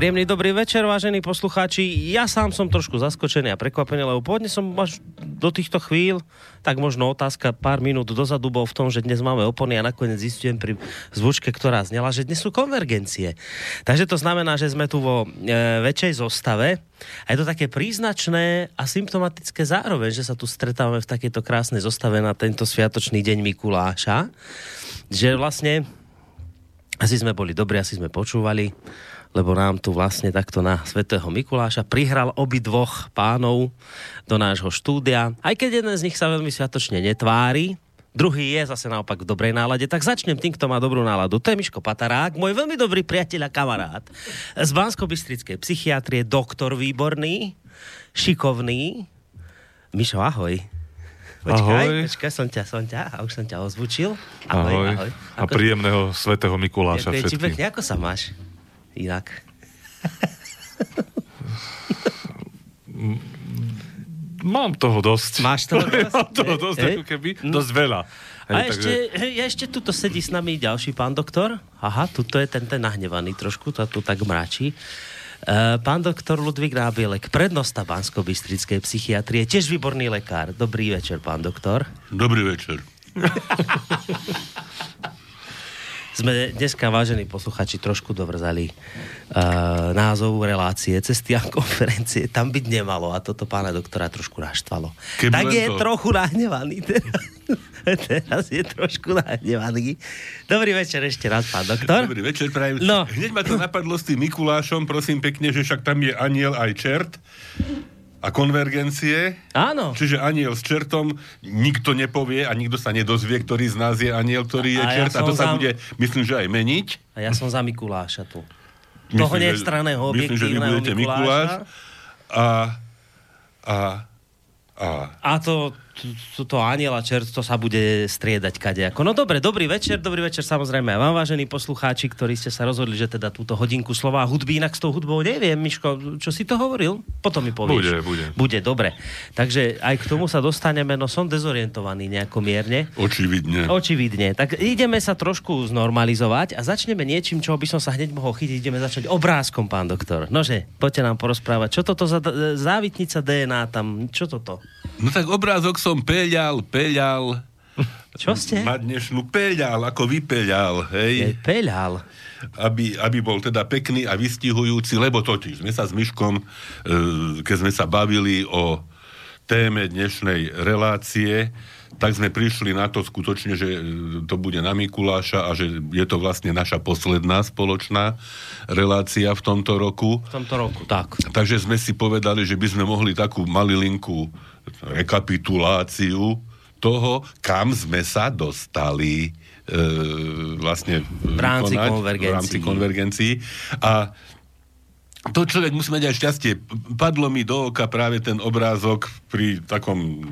Príjemný dobrý večer, vážení poslucháči. Ja sám som trošku zaskočený a prekvapený, lebo pôvodne som až do týchto chvíľ, tak možno otázka pár minút dozadu bol v tom, že dnes máme opony a nakoniec zistujem pri zvučke, ktorá znela, že dnes sú konvergencie. Takže to znamená, že sme tu vo e, väčšej zostave a je to také príznačné a symptomatické zároveň, že sa tu stretávame v takejto krásnej zostave na tento sviatočný deň Mikuláša, že vlastne asi sme boli dobrí, asi sme počúvali lebo nám tu vlastne takto na Svetého Mikuláša prihral obidvoch pánov do nášho štúdia. Aj keď jeden z nich sa veľmi sviatočne netvári, druhý je zase naopak v dobrej nálade, tak začnem tým, kto má dobrú náladu. To je Miško Patarák, môj veľmi dobrý priateľ a kamarát z bansko psychiatrie, doktor výborný, šikovný. Mišo, ahoj. Počkaj, ahoj. počkaj, som ťa, som ťa, a už som ťa ozvučil. Ahoj, ahoj. ahoj. A príjemného svetého Mikuláša všetkým. Pekne, ako sa máš? Inak? Mám toho dosť. Máš toho dosť? Mám toho dosť, e? ako keby. No. Dosť veľa. Hej, a ešte, takže... hej, ešte tuto sedí s nami ďalší pán doktor. Aha, tuto je ten, ten nahnevaný trošku, to tu tak mračí. Uh, pán doktor Ludvík Nábielek, prednosta bansko psychiatrie, tiež výborný lekár. Dobrý večer, pán doktor. Dobrý večer. sme dneska, vážení posluchači, trošku dovrzali uh, názov relácie cesty a konferencie. Tam byť nemalo a toto pána doktora trošku naštvalo. Keby tak je to... trochu nahnevaný teraz. teraz je trošku nahnevaný. Dobrý večer ešte raz, pán doktor. Dobrý večer, prajem. No. Hneď ma to napadlo s tým Mikulášom, prosím pekne, že však tam je aniel aj čert a konvergencie. Áno. Čiže aniel s čertom nikto nepovie a nikto sa nedozvie, ktorý z nás je aniel, ktorý je a čert. Ja a to sa za... bude, myslím, že aj meniť. A ja som za Mikuláša tu. Myslím, Toho nestraného objektívneho Myslím, že vy budete Mikuláš. A, a, a... a to to aniela čert, to sa bude striedať kadejako. No dobre, dobrý večer, dobrý večer samozrejme vám, vážení poslucháči, ktorí ste sa rozhodli, že teda túto hodinku slova hudby, inak s tou hudbou neviem, Miško, čo si to hovoril? Potom mi povieš. Bude, bude. Bude, dobre. Takže aj k tomu sa dostaneme, no som dezorientovaný nejako mierne. Očividne. Očividne. Tak ideme sa trošku znormalizovať a začneme niečím, čo by som sa hneď mohol chytiť. Ideme začať obrázkom, pán doktor. Nože, poďte nám porozprávať. Čo toto za závitnica DNA tam? Čo toto? No tak obrázok som peľal, peľal. Čo ste? Ma dnešnú peľal, ako vypeľal, hej. Je peľal. Aby, aby bol teda pekný a vystihujúci, lebo totiž sme sa s Myškom, e, keď sme sa bavili o téme dnešnej relácie, tak sme prišli na to skutočne, že e, to bude na Mikuláša a že je to vlastne naša posledná spoločná relácia v tomto roku. V tomto roku, tak. Takže sme si povedali, že by sme mohli takú malilinku rekapituláciu toho, kam sme sa dostali e, vlastne v rámci, konať, konvergencií. v rámci konvergencií. A to človek musí mať aj šťastie. Padlo mi do oka práve ten obrázok pri takom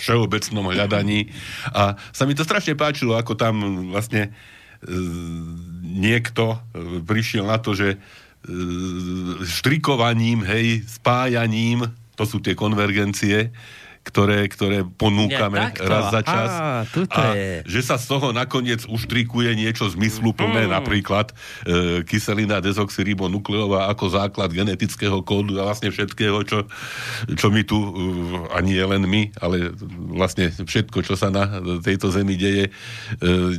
všeobecnom hľadaní a sa mi to strašne páčilo, ako tam vlastne e, niekto e, prišiel na to, že e, štrikovaním, hej, spájaním to sú tie konvergencie, ktoré, ktoré ponúkame ja, raz za čas. Á, a je. že sa z toho nakoniec uštrikuje niečo zmysluplné, mm. napríklad e, kyselina dezoxyribonukleová ako základ genetického kódu a vlastne všetkého, čo, čo my tu, e, ani je len my, ale vlastne všetko, čo sa na tejto zemi deje, e,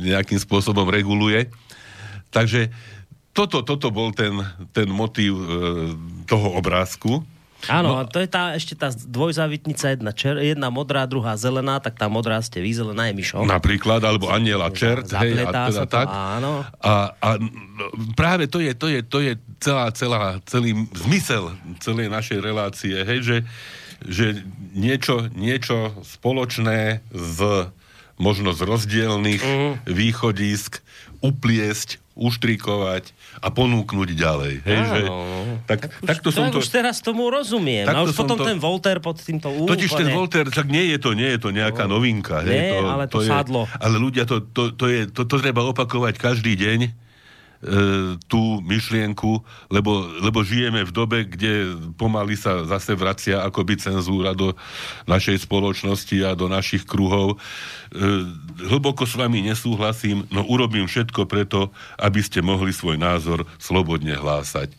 nejakým spôsobom reguluje. Takže toto, toto bol ten, ten motív e, toho obrázku. Áno, no, a to je tá, ešte tá dvojzávitnica, jedna, čer, jedna modrá, druhá zelená, tak tá modrá ste vy, zelená je myšo. Napríklad, alebo aniel a čert, hej, a teda tak. Áno. A, a práve to je, to je, to je celá, celá, celý zmysel celej našej relácie, hej, že, že niečo, niečo spoločné z možno z rozdielných uh-huh. východisk upliesť, uštrikovať a ponúknuť ďalej. Hej, že, tak, tak, už, to som to... Už teraz tomu rozumiem. A už potom to... ten Volter pod týmto úplne... Totiž ten Volter, tak nie je to, nie je to nejaká no. novinka. Nie, hej, to, ale to, to sadlo. Je, ale ľudia, to, to, to, je, to, to treba opakovať každý deň tú myšlienku, lebo, lebo žijeme v dobe, kde pomaly sa zase vracia akoby cenzúra do našej spoločnosti a do našich kruhov. E, hlboko s vami nesúhlasím, no urobím všetko preto, aby ste mohli svoj názor slobodne hlásať. E,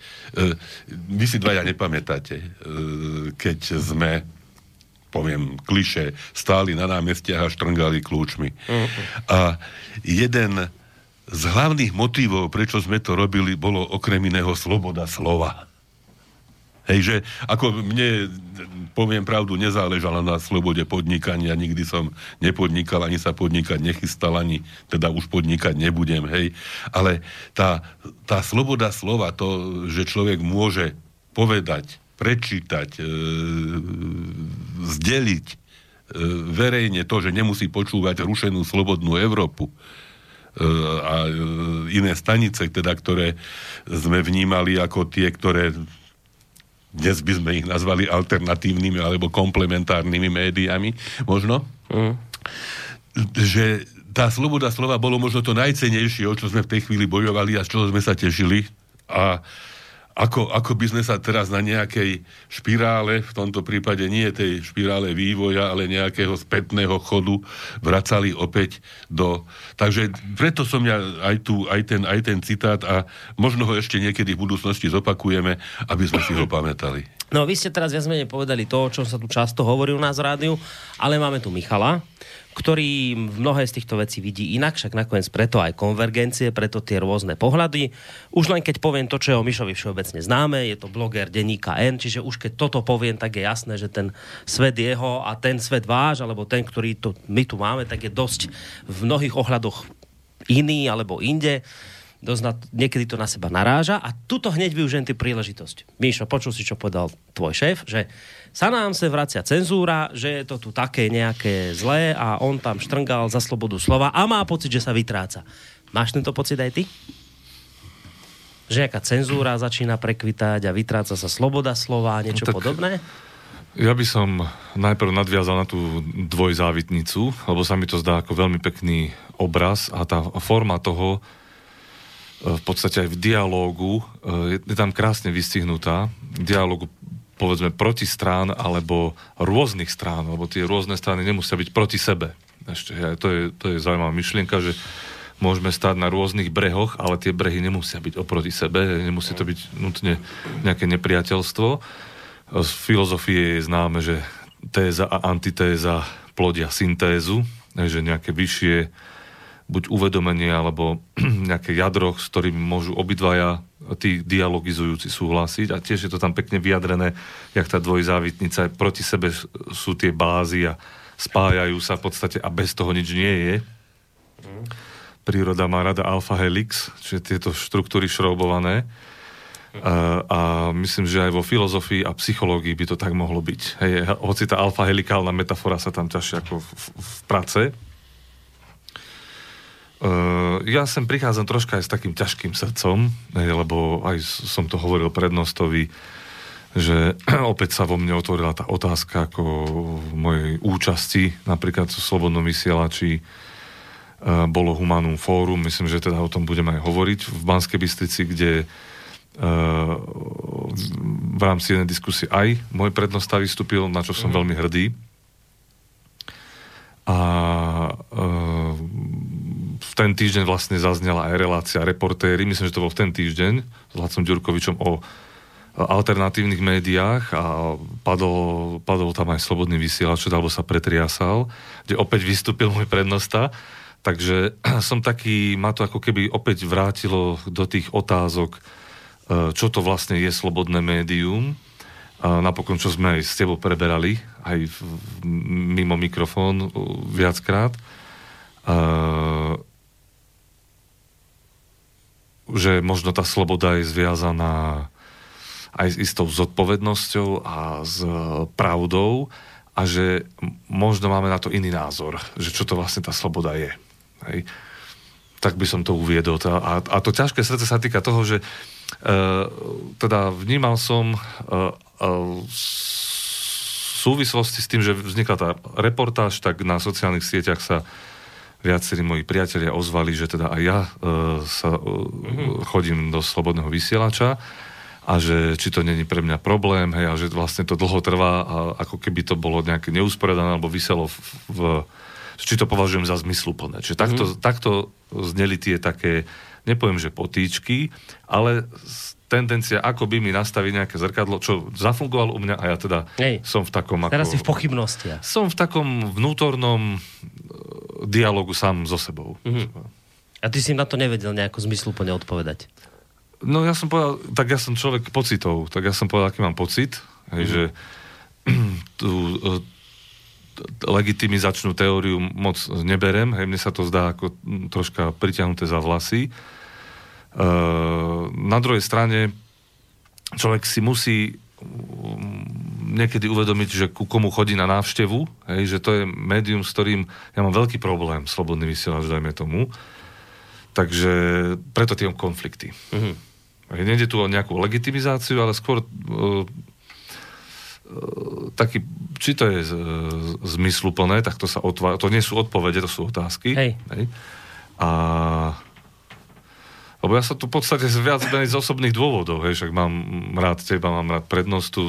vy si dvaja nepamätáte, e, keď sme poviem kliše, stáli na námestiach a štrngali kľúčmi. Uh-huh. A jeden z hlavných motívov, prečo sme to robili, bolo okrem iného sloboda slova. Hej, že ako mne, poviem pravdu, nezáležala na slobode podnikania, nikdy som nepodnikal, ani sa podnikať nechystal, ani teda už podnikať nebudem, hej. Ale tá, tá sloboda slova, to, že človek môže povedať, prečítať, e, zdeliť e, verejne to, že nemusí počúvať rušenú slobodnú Európu, a e, iné stanice, teda, ktoré sme vnímali ako tie, ktoré dnes by sme ich nazvali alternatívnymi alebo komplementárnymi médiami, možno. Mm. Že tá sloboda slova bolo možno to najcenejšie, o čo sme v tej chvíli bojovali a z čoho sme sa tešili. A ako, ako by sme sa teraz na nejakej špirále, v tomto prípade nie tej špirále vývoja, ale nejakého spätného chodu vracali opäť do... Takže preto som ja aj, tu, aj, ten, aj ten citát a možno ho ešte niekedy v budúcnosti zopakujeme, aby sme si ho pamätali. No vy ste teraz viac menej povedali to, o čom sa tu často hovorí u nás v rádiu, ale máme tu Michala, ktorý mnohé z týchto vecí vidí inak, však nakoniec preto aj konvergencie, preto tie rôzne pohľady. Už len keď poviem to, čo je o Mišovi všeobecne známe, je to bloger denníka N, čiže už keď toto poviem, tak je jasné, že ten svet jeho a ten svet váš, alebo ten, ktorý tu, my tu máme, tak je dosť v mnohých ohľadoch iný alebo inde dosť na, niekedy to na seba naráža a tuto hneď využijem ty príležitosť. Míšo, počul si, čo povedal tvoj šéf, že sa nám sa vracia cenzúra, že je to tu také nejaké zlé a on tam štrngal za slobodu slova a má pocit, že sa vytráca. Máš tento pocit aj ty? Že nejaká cenzúra začína prekvitať a vytráca sa sloboda slova a niečo no, podobné? Ja by som najprv nadviazal na tú dvojzávitnicu, lebo sa mi to zdá ako veľmi pekný obraz a tá forma toho, v podstate aj v dialógu, eh, je tam krásne vystihnutá, dialógu povedzme proti strán alebo rôznych strán, lebo tie rôzne strany nemusia byť proti sebe. Ešte, to je, to je zaujímavá myšlienka, že môžeme stáť na rôznych brehoch, ale tie brehy nemusia byť oproti sebe, nemusí to byť nutne nejaké nepriateľstvo. Z filozofie je známe, že téza a antitéza plodia syntézu, že nejaké vyššie buď uvedomenie alebo nejaké jadro, s ktorým môžu obidvaja tí dialogizujúci súhlasiť a tiež je to tam pekne vyjadrené, jak tá dvojzávitnica, proti sebe sú tie bázy a spájajú sa v podstate a bez toho nič nie je. Príroda má rada alfa helix, čiže tieto štruktúry šroubované. A, a myslím, že aj vo filozofii a psychológii by to tak mohlo byť. Hej, hoci tá alfa helikálna metafora sa tam ťažšie ako v, v, v prace, ja sem prichádzam troška aj s takým ťažkým srdcom, lebo aj som to hovoril prednostovi, že opäť sa vo mne otvorila tá otázka ako v mojej účasti, napríklad v Slobodnom vysielači uh, bolo Humanum Fórum, myslím, že teda o tom budeme aj hovoriť v Banskej Bystrici, kde uh, v rámci jednej diskusie aj môj prednosta vystúpil, na čo som mm. veľmi hrdý. A ten týždeň vlastne zaznela aj relácia reportéry, myslím, že to bol v ten týždeň s Lacom Ďurkovičom o alternatívnych médiách a padol, padol tam aj slobodný vysielač, alebo sa pretriasal, kde opäť vystúpil môj prednosta. Takže som taký, ma to ako keby opäť vrátilo do tých otázok, e, čo to vlastne je slobodné médium. A napokon, čo sme aj s tebou preberali, aj mimo mikrofón viackrát. Uh, že možno tá sloboda je zviazaná aj s istou zodpovednosťou a s e, pravdou a že možno máme na to iný názor, že čo to vlastne tá sloboda je. Hej. Tak by som to uviedol. A, a to ťažké srdce sa týka toho, že uh, teda vnímal som uh, v súvislosti s tým, že vznikla tá reportáž, tak na sociálnych sieťach sa viacerí moji priatelia ozvali, že teda aj ja uh, sa uh, chodím do slobodného vysielača a že či to není pre mňa problém, hej, a že vlastne to dlho trvá a ako keby to bolo nejaké neusporiadané alebo vyselo v, v či to považujem za zmysluplné. Čiže takto, mm. takto zneli tie také, nepoviem, že potýčky, ale tendencia, ako by mi nastaviť nejaké zrkadlo, čo zafungovalo u mňa a ja teda Hej. som v takom... Teraz ako, si v pochybnostiach. Som v takom vnútornom e, dialogu sám so sebou. Mm-hmm. A ty si na to nevedel nejako zmysluplne odpovedať? No ja som povedal, tak ja som človek pocitov, tak ja som povedal, aký mám pocit, hej, mm-hmm. že tú e, legitimizačnú teóriu moc neberem, hej, mne sa to zdá ako troška priťahnuté za vlasy. Ehm, na druhej strane človek si musí niekedy uvedomiť, že ku komu chodí na návštevu, hej, že to je médium, s ktorým ja mám veľký problém, slobodný vysielač, dajme tomu. Takže preto tie konflikty. Mm-hmm. Nejde tu o nejakú legitimizáciu, ale skôr uh, uh, taký, či to je z, zmysluplné, tak to sa otvára, to nie sú odpovede, to sú otázky. Hej. Hej. A lebo ja sa tu v podstate viac z osobných dôvodov, hej, však mám rád teba, mám rád prednosť, tu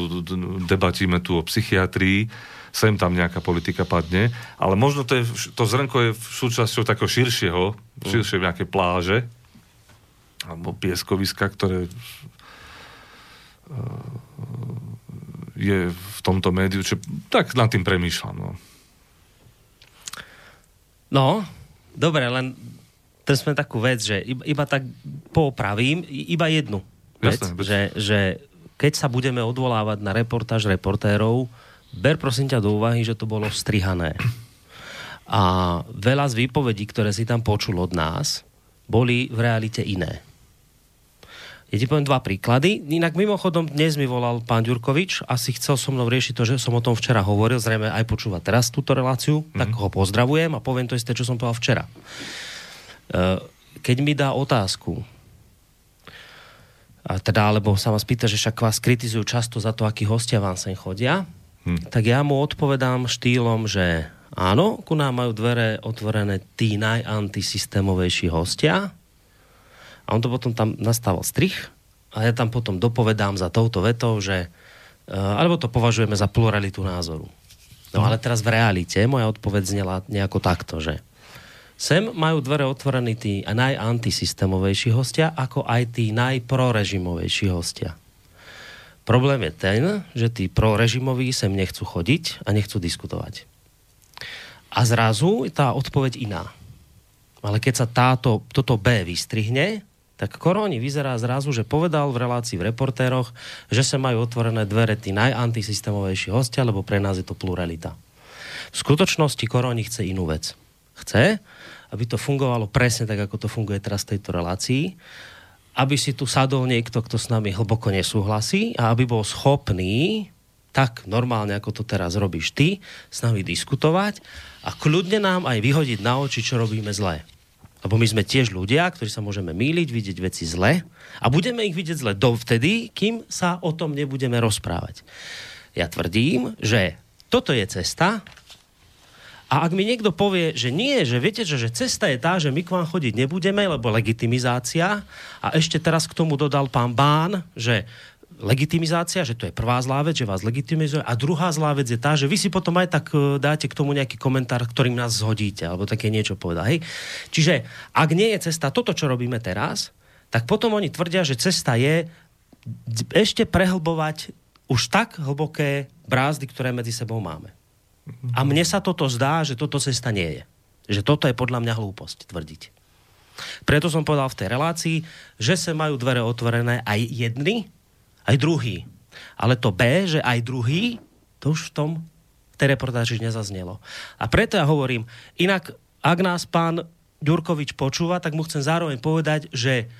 debatíme tu o psychiatrii, sem tam nejaká politika padne, ale možno to, je, to zrnko je súčasťou takého širšieho, širšie nejaké pláže, alebo pieskoviska, ktoré e, je v tomto médiu, čo tak nad tým premýšľam. No, no dobre, len teraz sme takú vec, že iba, iba tak popravím, iba jednu vec, Jasne, že, že keď sa budeme odvolávať na reportáž reportérov, ber prosím ťa do úvahy, že to bolo strihané. A veľa z výpovedí, ktoré si tam počul od nás, boli v realite iné. Ja ti poviem dva príklady. Inak mimochodom dnes mi volal pán Ďurkovič, asi chcel so mnou riešiť to, že som o tom včera hovoril, zrejme aj počúva teraz túto reláciu, mm-hmm. tak ho pozdravujem a poviem to isté, čo som povedal včera. Eh, keď mi dá otázku, a teda, alebo sa ma spýta, že však vás kritizujú často za to, akí hostia vám sem chodia, hm. tak ja mu odpovedám štýlom, že áno, ku nám majú dvere otvorené tí najantisystémovejší hostia a on to potom tam nastával strich a ja tam potom dopovedám za touto vetou, že uh, alebo to považujeme za pluralitu názoru. No ale teraz v realite moja odpoveď znela nejako takto, že Sem majú dvere otvorené tí najantisystémovejší hostia, ako aj tí najprorežimovejší hostia. Problém je ten, že tí prorežimoví sem nechcú chodiť a nechcú diskutovať. A zrazu je tá odpoveď iná. Ale keď sa táto, toto B vystrihne, tak Koroni vyzerá zrazu, že povedal v relácii v reportéroch, že sa majú otvorené dvere tí najantisystémovejší hostia, lebo pre nás je to pluralita. V skutočnosti Koroni chce inú vec. Chce, aby to fungovalo presne tak, ako to funguje teraz v tejto relácii, aby si tu sadol niekto, kto s nami hlboko nesúhlasí a aby bol schopný tak normálne, ako to teraz robíš ty, s nami diskutovať a kľudne nám aj vyhodiť na oči, čo robíme zle. Lebo my sme tiež ľudia, ktorí sa môžeme míliť, vidieť veci zle a budeme ich vidieť zle dovtedy, kým sa o tom nebudeme rozprávať. Ja tvrdím, že toto je cesta, a ak mi niekto povie, že nie, že viete, že, že cesta je tá, že my k vám chodiť nebudeme, lebo legitimizácia, a ešte teraz k tomu dodal pán Bán, že legitimizácia, že to je prvá zlá vec, že vás legitimizuje. A druhá zlá vec je tá, že vy si potom aj tak e, dáte k tomu nejaký komentár, ktorým nás zhodíte, alebo také niečo povedal. Hej? Čiže ak nie je cesta toto, čo robíme teraz, tak potom oni tvrdia, že cesta je ešte prehlbovať už tak hlboké brázdy, ktoré medzi sebou máme. A mne sa toto zdá, že toto cesta nie je. Že toto je podľa mňa hlúposť tvrdiť. Preto som povedal v tej relácii, že sa majú dvere otvorené aj jedni, aj druhý. Ale to B, že aj druhý, to už v tom v tej reportáži nezaznelo. A preto ja hovorím, inak, ak nás pán Ďurkovič počúva, tak mu chcem zároveň povedať, že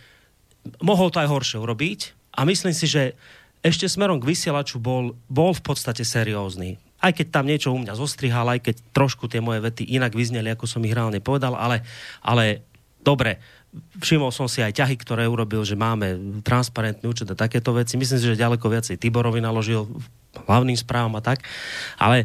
mohol to aj horšie urobiť a myslím si, že ešte smerom k vysielaču bol, bol v podstate seriózny aj keď tam niečo u mňa zostrihal, aj keď trošku tie moje vety inak vyzneli, ako som ich reálne povedal, ale, ale dobre, všimol som si aj ťahy, ktoré urobil, že máme transparentný účet a takéto veci. Myslím si, že ďaleko viacej Tiborovi naložil hlavným správom a tak. Ale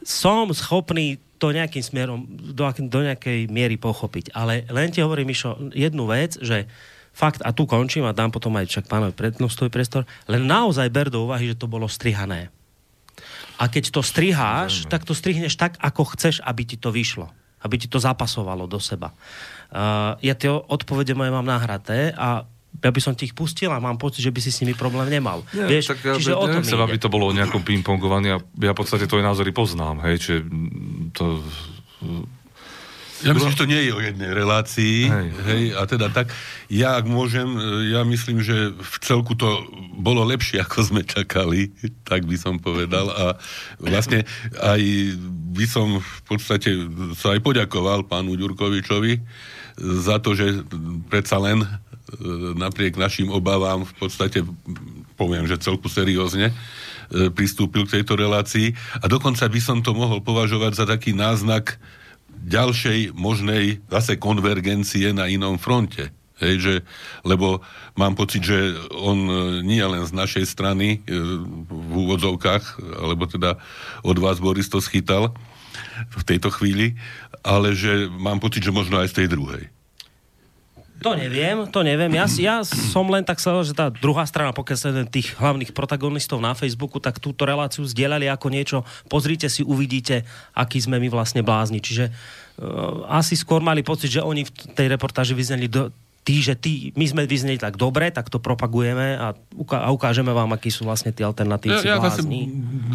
som schopný to nejakým smerom, do, do nejakej miery pochopiť. Ale len ti hovorím, Mišo, jednu vec, že fakt, a tu končím a dám potom aj však pánovi prednostový priestor, len naozaj ber do úvahy, že to bolo strihané. A keď to striháš, tak to strihneš tak, ako chceš, aby ti to vyšlo. Aby ti to zapasovalo do seba. Uh, ja tie odpovede moje mám nahraté a ja by som ti ich pustil a mám pocit, že by si s nimi problém nemal. Nie, Vieš, tak ja, čiže ja, o tom nechcem, aby to bolo o nejakom pingpongovaní. Ja, ja v podstate tvoje názory poznám, hej, čiže to... Ja myslím, že to nie je o jednej relácii, hej. hej, a teda tak, ja ak môžem, ja myslím, že v celku to bolo lepšie, ako sme čakali, tak by som povedal, a vlastne aj by som v podstate sa aj poďakoval pánu Ďurkovičovi za to, že predsa len E, napriek našim obavám v podstate, poviem, že celku seriózne e, pristúpil k tejto relácii a dokonca by som to mohol považovať za taký náznak ďalšej možnej zase konvergencie na inom fronte. Hej, že, lebo mám pocit, že on e, nie len z našej strany v úvodzovkách, alebo teda od vás Boris to schytal v tejto chvíli, ale že mám pocit, že možno aj z tej druhej. To neviem, to neviem. Ja, ja som len tak sa, že tá druhá strana, pokiaľ sa tých hlavných protagonistov na Facebooku, tak túto reláciu zdieľali ako niečo, pozrite si, uvidíte, aký sme my vlastne blázni. Čiže uh, asi skôr mali pocit, že oni v tej reportáži vyzneli do, tí, že tí, my sme vyzneli tak dobre, tak to propagujeme a, uká- a ukážeme vám, akí sú vlastne tie alternatívci ja, ja blázni.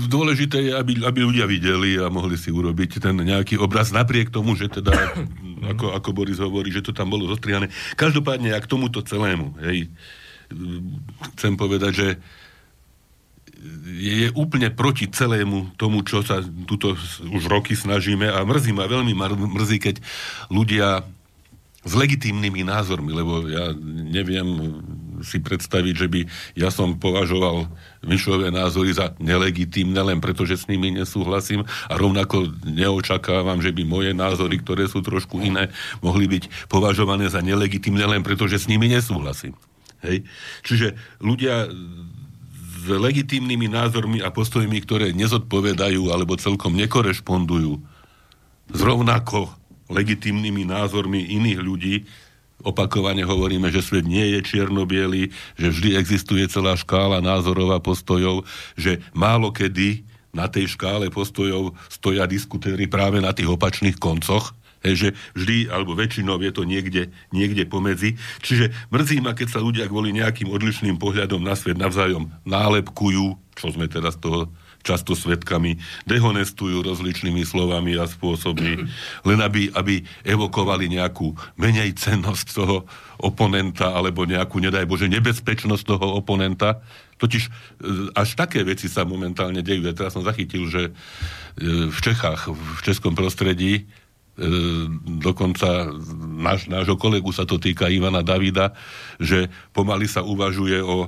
Dôležité je, aby, aby ľudia videli a mohli si urobiť ten nejaký obraz, napriek tomu, že teda, ako, ako Boris hovorí, že to tam bolo zostrihané. Každopádne, ja k tomuto celému, hej, chcem povedať, že je, je úplne proti celému tomu, čo sa tuto už roky snažíme a mrzí ma, veľmi mrzí, keď ľudia s legitímnymi názormi, lebo ja neviem si predstaviť, že by ja som považoval Mišové názory za nelegitímne, len preto, že s nimi nesúhlasím a rovnako neočakávam, že by moje názory, ktoré sú trošku iné, mohli byť považované za nelegitímne, len preto, že s nimi nesúhlasím. Hej? Čiže ľudia s legitímnymi názormi a postojmi, ktoré nezodpovedajú alebo celkom nekorešpondujú s rovnako legitimnými názormi iných ľudí. Opakovane hovoríme, že svet nie je čierno že vždy existuje celá škála názorov a postojov, že málo kedy na tej škále postojov stoja diskutéry práve na tých opačných koncoch, Hej, že vždy, alebo väčšinou je to niekde, niekde pomedzi. Čiže mrzí ma, keď sa ľudia kvôli nejakým odlišným pohľadom na svet navzájom nálepkujú, čo sme teda z toho často svetkami, dehonestujú rozličnými slovami a spôsobmi, len aby, aby evokovali nejakú menej cennosť toho oponenta alebo nejakú, nedaj Bože, nebezpečnosť toho oponenta. Totiž e, až také veci sa momentálne dejú. Ja teraz som zachytil, že e, v Čechách, v českom prostredí dokonca náš, nášho kolegu sa to týka Ivana Davida, že pomaly sa uvažuje o e,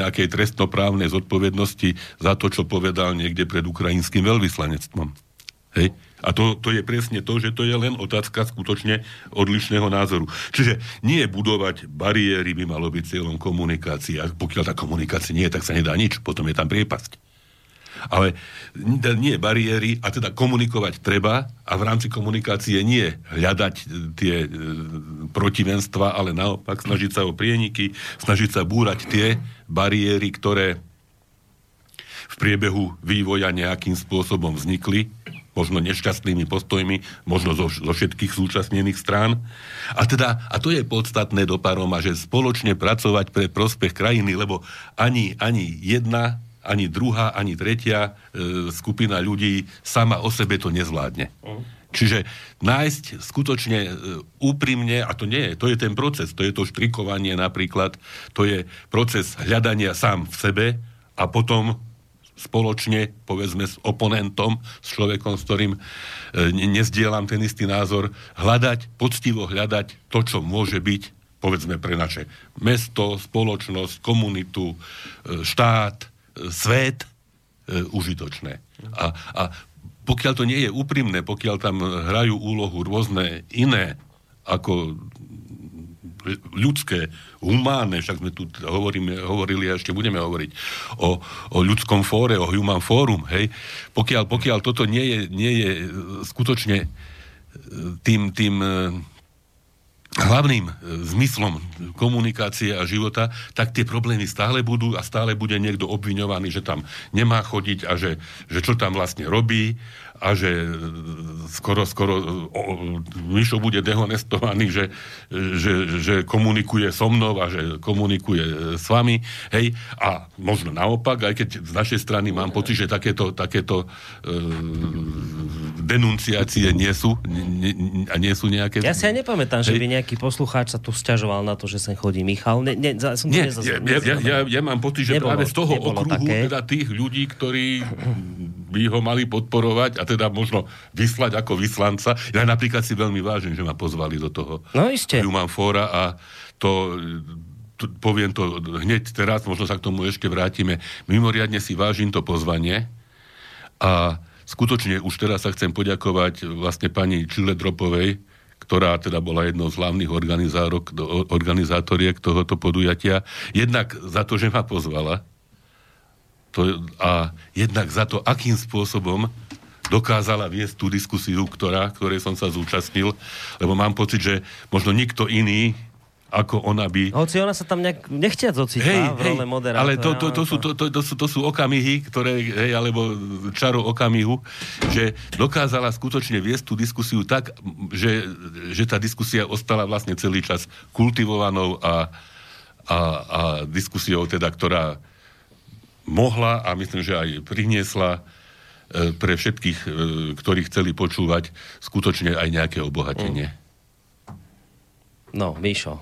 nejakej trestnoprávnej zodpovednosti za to, čo povedal niekde pred ukrajinským veľvyslanectvom. Hej? A to, to je presne to, že to je len otázka skutočne odlišného názoru. Čiže nie budovať bariéry by malo byť cieľom komunikácie. A pokiaľ tá komunikácia nie je, tak sa nedá nič. Potom je tam priepasť. Ale nie bariéry, a teda komunikovať treba a v rámci komunikácie nie hľadať e, tie e, protivenstva, ale naopak snažiť sa o prieniky, snažiť sa búrať tie bariéry, ktoré v priebehu vývoja nejakým spôsobom vznikli, možno nešťastnými postojmi, možno zo, zo všetkých súčasnených strán. A teda, a to je podstatné do paroma, že spoločne pracovať pre prospech krajiny, lebo ani, ani jedna ani druhá, ani tretia e, skupina ľudí sama o sebe to nezvládne. Uh. Čiže nájsť skutočne e, úprimne, a to nie je, to je ten proces, to je to štrikovanie napríklad, to je proces hľadania sám v sebe a potom spoločne, povedzme, s oponentom, s človekom, s ktorým e, nezdielam ten istý názor, hľadať, poctivo hľadať to, čo môže byť, povedzme, pre naše mesto, spoločnosť, komunitu, e, štát, svet e, užitočné. A, a pokiaľ to nie je úprimné, pokiaľ tam hrajú úlohu rôzne iné ako ľudské, humánne, však sme tu hovoríme, hovorili a ešte budeme hovoriť o, o ľudskom fóre, o human fórum, hej. Pokiaľ, pokiaľ toto nie je, nie je skutočne tým, tým hlavným e, zmyslom komunikácie a života, tak tie problémy stále budú a stále bude niekto obviňovaný, že tam nemá chodiť a že, že čo tam vlastne robí a že e, skoro, skoro o, Mišo bude dehonestovaný, že, že, že komunikuje so mnou a že komunikuje e, s vami, hej, a možno naopak, aj keď z našej strany mám pocit, že takéto, takéto e, denunciácie nie sú a nie sú nejaké... Ja si aj nepamätám, hej. že by nejaký poslucháč sa tu sťažoval na to, že sem chodí Michal. Ne, ne, som nie, ja, ja, ja, ja mám pocit, že nebolo, práve z toho okruhu také. teda tých ľudí, ktorí by ho mali podporovať a teda možno vyslať ako vyslanca. Ja napríklad si veľmi vážim, že ma pozvali do toho no, iste. Human Fora a to, to, poviem to hneď teraz, možno sa k tomu ešte vrátime. Mimoriadne si vážim to pozvanie a skutočne už teraz sa chcem poďakovať vlastne pani Čiledropovej, ktorá teda bola jednou z hlavných organizátoriek tohoto podujatia, jednak za to, že ma pozvala, to, a jednak za to, akým spôsobom dokázala viesť tú diskusiu, ktorá, ktorej som sa zúčastnil, lebo mám pocit, že možno nikto iný ako ona by... Hoci ona sa tam nejak nechtiac ocitá hej, v role moderátora. Ale to, to, to, sú, to, to, to, sú, to sú okamihy, ktoré, hej, alebo čaro okamihu, že dokázala skutočne viesť tú diskusiu tak, že, že tá diskusia ostala vlastne celý čas kultivovanou a, a, a diskusiou teda, ktorá mohla a myslím, že aj priniesla E, pre všetkých, e, ktorí chceli počúvať, skutočne aj nejaké obohatenie. No, Míšo,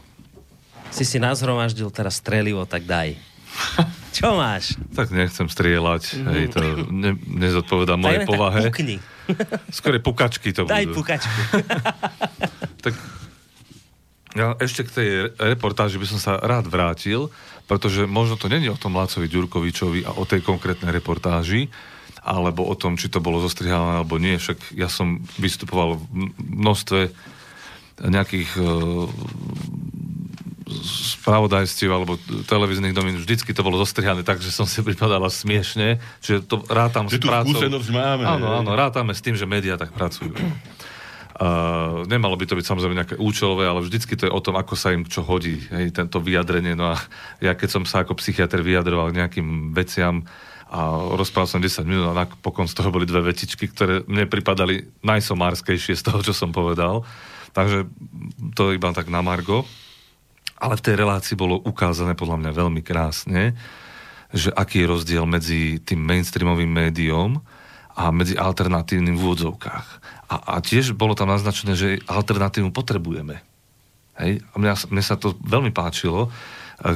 si si nazhromaždil teraz strelivo, tak daj. Čo máš? Tak nechcem strieľať, mm. hej, to ne, nezodpovedá mojej povahe. pukni. Skôr pukačky to Daj budú. pukačku. tak ja ešte k tej reportáži by som sa rád vrátil, pretože možno to není o tom Lácovi Ďurkovičovi a o tej konkrétnej reportáži, alebo o tom, či to bolo zostrihané alebo nie. Však ja som vystupoval v množstve nejakých uh, spravodajstiev alebo televíznych domín, vždycky to bolo zostrihané tak, že som si pripadala smiešne, čiže to rátam že s prácou. máme. Áno, áno, rátame s tým, že médiá tak pracujú. Uh, nemalo by to byť samozrejme nejaké účelové, ale vždycky to je o tom, ako sa im čo hodí, hej, tento vyjadrenie. No a ja keď som sa ako psychiatr vyjadroval k nejakým veciam, a rozprával som 10 minút a napokon z toho boli dve vetičky, ktoré mne pripadali najsomárskejšie z toho, čo som povedal. Takže to iba tak na Margo. Ale v tej relácii bolo ukázané podľa mňa veľmi krásne, že aký je rozdiel medzi tým mainstreamovým médiom a medzi alternatívnym v úvodzovkách. A, a tiež bolo tam naznačené, že alternatívu potrebujeme. Hej? A mňa, mne sa to veľmi páčilo a, a,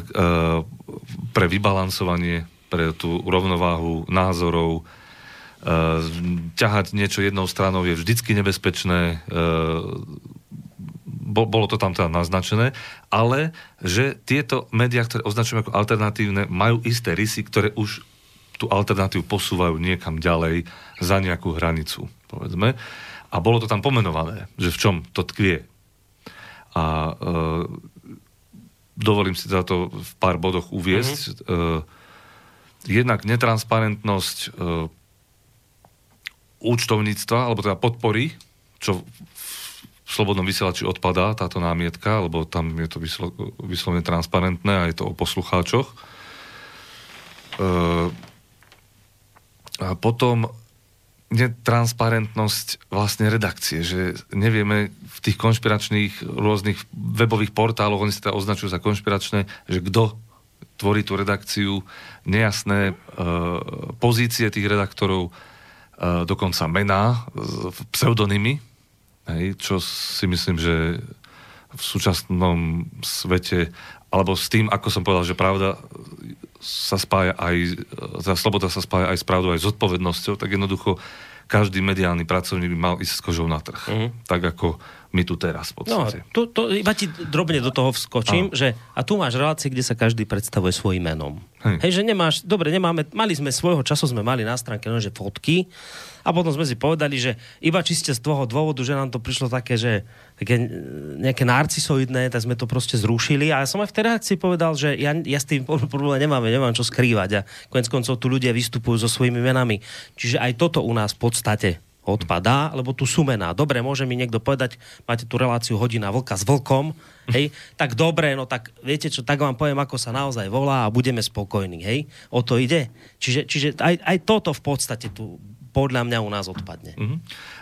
pre vybalansovanie pre tú rovnováhu názorov. E, ťahať niečo jednou stranou je vždycky nebezpečné. E, bolo to tam teda naznačené, ale že tieto médiá, ktoré označujeme ako alternatívne, majú isté rysy, ktoré už tú alternatívu posúvajú niekam ďalej za nejakú hranicu, povedzme. A bolo to tam pomenované, že v čom to tkvie. A e, dovolím si za to v pár bodoch uviesť. Mm-hmm. E, jednak netransparentnosť e, účtovníctva, alebo teda podpory, čo v slobodnom vysielači odpadá táto námietka, lebo tam je to vyslo, vyslovene transparentné a je to o poslucháčoch. E, a potom netransparentnosť vlastne redakcie, že nevieme v tých konšpiračných rôznych webových portáloch, oni sa teda označujú za konšpiračné, že kto tvorí tú redakciu, nejasné e, pozície tých redaktorov, e, dokonca mená, e, pseudonymy, hej, čo si myslím, že v súčasnom svete, alebo s tým, ako som povedal, že pravda sa spája aj, za sloboda sa spája aj s pravdou, aj s zodpovednosťou, tak jednoducho každý mediálny pracovník by mal ísť s kožou na trh. Uh-huh. Tak ako my tu teraz v no, podstate. No, tu, to, iba ti drobne do toho vskočím, že a tu máš relácie, kde sa každý predstavuje svojim menom. Hej. Hej, že nemáš, dobre, nemáme, mali sme svojho času, sme mali na stránke že fotky a potom sme si povedali, že iba čiste z toho dôvodu, že nám to prišlo také, že také nejaké narcisoidné, tak sme to proste zrušili a ja som aj v tej reakcii povedal, že ja, ja s tým problém nemám, nemám čo skrývať a konec koncov tu ľudia vystupujú so svojimi menami. Čiže aj toto u nás v podstate odpadá, lebo tu sú mená. Dobre, môže mi niekto povedať, máte tu reláciu hodina vlka s vlkom, hej, tak dobre, no tak viete čo, tak vám poviem, ako sa naozaj volá a budeme spokojní, hej, o to ide. Čiže, čiže aj, aj toto v podstate tu podľa mňa u nás odpadne. Mm-hmm.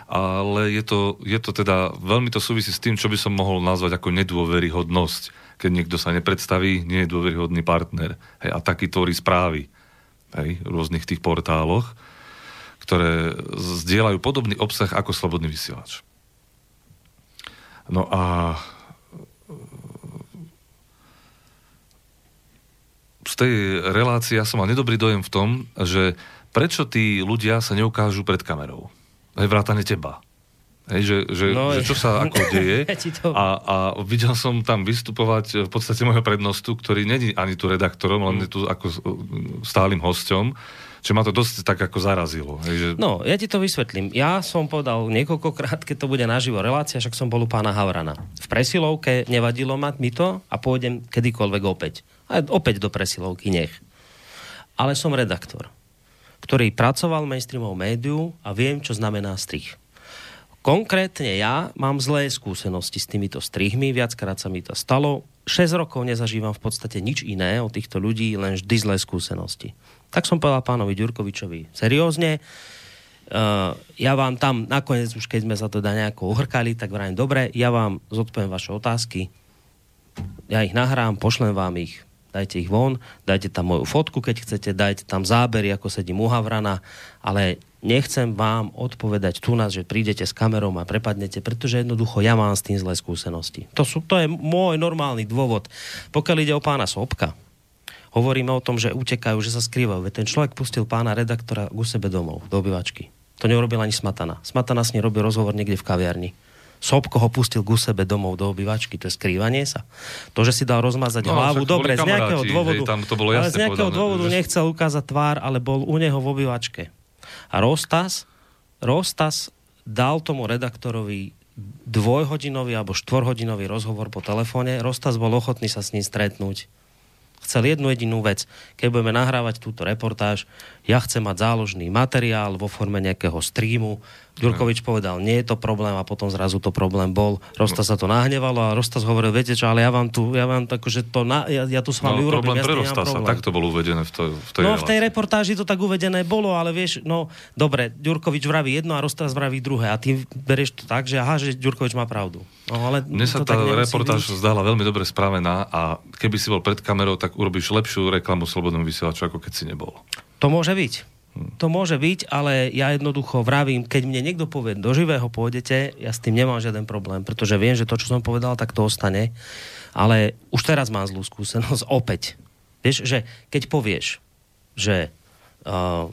Ale je to, je to teda, veľmi to súvisí s tým, čo by som mohol nazvať ako nedôveryhodnosť. Keď niekto sa nepredstaví, nie je dôveryhodný partner. Hej, a taký tvorí správy hej, v rôznych tých portáloch ktoré zdieľajú podobný obsah ako Slobodný vysielač. No a z tej relácie ja som mal nedobrý dojem v tom, že prečo tí ľudia sa neukážu pred kamerou. Hej, vrátane teba. Hej, že, že, no, že čo sa ako deje. A, a videl som tam vystupovať v podstate môjho prednostu, ktorý není ani tu redaktorom, len je tu ako stálym hosťom že ma to dosť tak ako zarazilo. Hej. No, ja ti to vysvetlím. Ja som povedal niekoľkokrát, keď to bude naživo relácia, však som bol u pána Havrana. V presilovke nevadilo mať mi to a pôjdem kedykoľvek opäť. A opäť do presilovky, nech. Ale som redaktor, ktorý pracoval v mainstreamov médiu a viem, čo znamená strich. Konkrétne ja mám zlé skúsenosti s týmito strihmi, viackrát sa mi to stalo. 6 rokov nezažívam v podstate nič iné od týchto ľudí, len vždy zlé skúsenosti. Tak som povedal pánovi Ďurkovičovi seriózne. Uh, ja vám tam nakoniec, už keď sme sa teda nejako uhrkali, tak vrajím, dobre, ja vám zodpoviem vaše otázky, ja ich nahrám, pošlem vám ich, dajte ich von, dajte tam moju fotku, keď chcete, dajte tam zábery, ako sedím u Havrana, ale nechcem vám odpovedať tu nás, že prídete s kamerou a prepadnete, pretože jednoducho ja mám s tým zlé skúsenosti. To, sú, to je môj normálny dôvod. Pokiaľ ide o pána Sobka, hovoríme o tom, že utekajú, že sa skrývajú. Ten človek pustil pána redaktora u sebe domov, do obyvačky. To neurobil ani Smatana. Smatana s ním robil rozhovor niekde v kaviarni. Sobko ho pustil ku sebe domov do obyvačky, to je skrývanie sa. To, že si dal rozmazať no, hlavu, dobre, z nejakého dôvodu, hej, tam to bolo ale z nejakého povedané, dôvodu že... nechcel ukázať tvár, ale bol u neho v obyvačke. A Rostas, Rostas dal tomu redaktorovi dvojhodinový alebo štvorhodinový rozhovor po telefóne. Rostas bol ochotný sa s ním stretnúť chcel jednu jedinú vec. Keď budeme nahrávať túto reportáž, ja chcem mať záložný materiál vo forme nejakého streamu, Ďurkovič povedal, nie je to problém a potom zrazu to problém bol. Rosta sa to nahnevalo a Rostas hovoril, viete čo, ale ja vám tu, ja vám tak, že to, na, ja, ja tu s vami no, urobím. Problém pre Rostasa, tak to bolo uvedené v, to, v tej No relácii. v tej reportáži to tak uvedené bolo, ale vieš, no dobre, Ďurkovič vraví jedno a Rostas vraví druhé a ty berieš to tak, že aha, že Ďurkovič má pravdu. No, ale Mne sa tá reportáž vidieť. zdala veľmi dobre spravená a keby si bol pred kamerou, tak urobíš lepšiu reklamu Slobodnom vysielaču, ako keď si nebol. To môže byť. To môže byť, ale ja jednoducho vravím, keď mne niekto povie, do živého pôjdete, ja s tým nemám žiaden problém, pretože viem, že to, čo som povedal, tak to ostane. Ale už teraz mám zlú skúsenosť opäť. Vieš, že keď povieš, že, uh,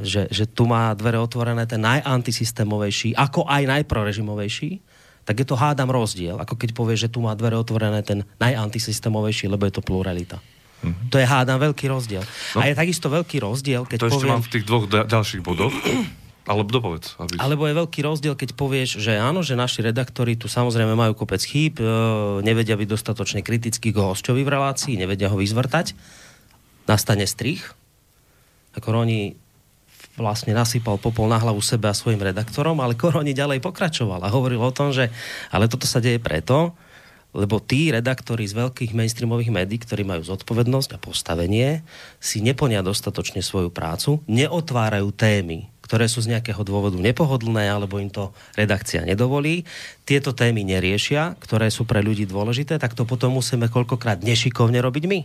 že, že tu má dvere otvorené ten najantisystémovejší, ako aj najprorežimovejší, tak je to hádam rozdiel, ako keď povieš, že tu má dvere otvorené ten najantisystémovejší, lebo je to pluralita. Mm-hmm. To je hádam veľký rozdiel. No. A je takisto veľký rozdiel, keď to poviem... ešte mám v tých dvoch da- ďalších bodoch. Alebo dopovedz. Aby... Alebo je veľký rozdiel, keď povieš, že áno, že naši redaktori tu samozrejme majú kopec chýb, e, nevedia byť dostatočne kritický k hostovi v relácii, nevedia ho vyzvrtať. Nastane strich. A Koroni vlastne nasypal popol na hlavu sebe a svojim redaktorom, ale Koroni ďalej pokračoval a hovoril o tom, že ale toto sa deje preto, lebo tí redaktori z veľkých mainstreamových médií, ktorí majú zodpovednosť a postavenie, si neplnia dostatočne svoju prácu, neotvárajú témy, ktoré sú z nejakého dôvodu nepohodlné, alebo im to redakcia nedovolí, tieto témy neriešia, ktoré sú pre ľudí dôležité, tak to potom musíme koľkokrát nešikovne robiť my.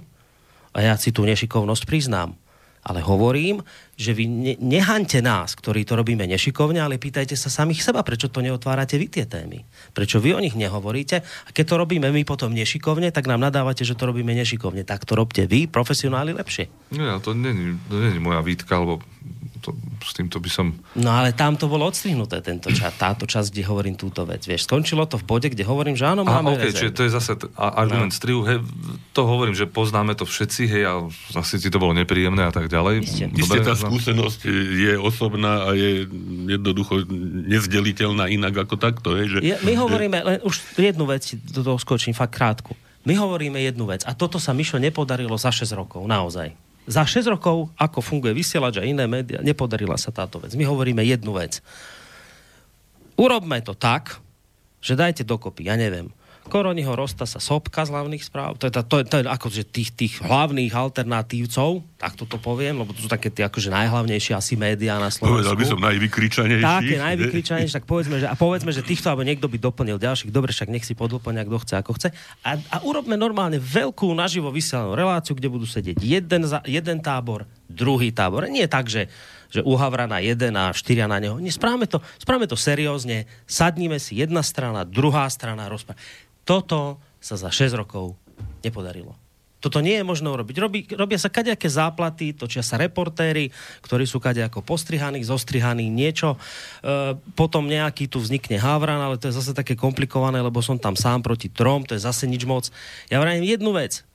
A ja si tú nešikovnosť priznám. Ale hovorím, že vy ne, nehaňte nás, ktorí to robíme nešikovne, ale pýtajte sa samých seba, prečo to neotvárate vy tie témy. Prečo vy o nich nehovoríte. A keď to robíme my potom nešikovne, tak nám nadávate, že to robíme nešikovne. Tak to robte vy, profesionáli, lepšie. Nie, to není, to není moja výtka, alebo to, s týmto by som... No ale tam to bolo odstrihnuté, tento čas, táto časť, kde hovorím túto vec. Vieš, skončilo to v bode, kde hovorím, že áno, máme okay, čiže to je zase t- argument no. strihu, hej, to hovorím, že poznáme to všetci, hej, a asi ti to bolo nepríjemné a tak ďalej. Isté, Isté tá skúsenosť je osobná a je jednoducho nezdeliteľná inak ako takto, hej, že... Je, my hovoríme, len už jednu vec, do toho skočím fakt krátku. My hovoríme jednu vec a toto sa Mišo nepodarilo za 6 rokov, naozaj za 6 rokov, ako funguje vysielač a iné médiá, nepodarila sa táto vec. My hovoríme jednu vec. Urobme to tak, že dajte dokopy, ja neviem, Koroniho Rosta sa Sopka z hlavných správ, to je, to, je, to je akože tých, tých hlavných alternatívcov, tak toto poviem, lebo to sú také tie akože najhlavnejšie asi médiá na Slovensku. Povedal by som najvykričanejší. Tak, najvykričanejší, tak povedzme, že, a povedzme, že týchto, alebo niekto by doplnil ďalších, dobre, však nech si podlplňa, kto chce, ako chce. A, a urobme normálne veľkú naživo vysielanú reláciu, kde budú sedieť jeden, za, jeden tábor, druhý tábor. Nie tak, že že u Havrana jeden a štyria na neho. Nie, správame to, správame to seriózne, sadníme si jedna strana, druhá strana, rozpráva. Toto sa za 6 rokov nepodarilo. Toto nie je možné urobiť. Robí, robia sa kadejaké záplaty, točia sa reportéry, ktorí sú kadejako postrihaní, zostrihaní, niečo. E, potom nejaký tu vznikne Havran, ale to je zase také komplikované, lebo som tam sám proti trom, to je zase nič moc. Ja vrajím jednu vec.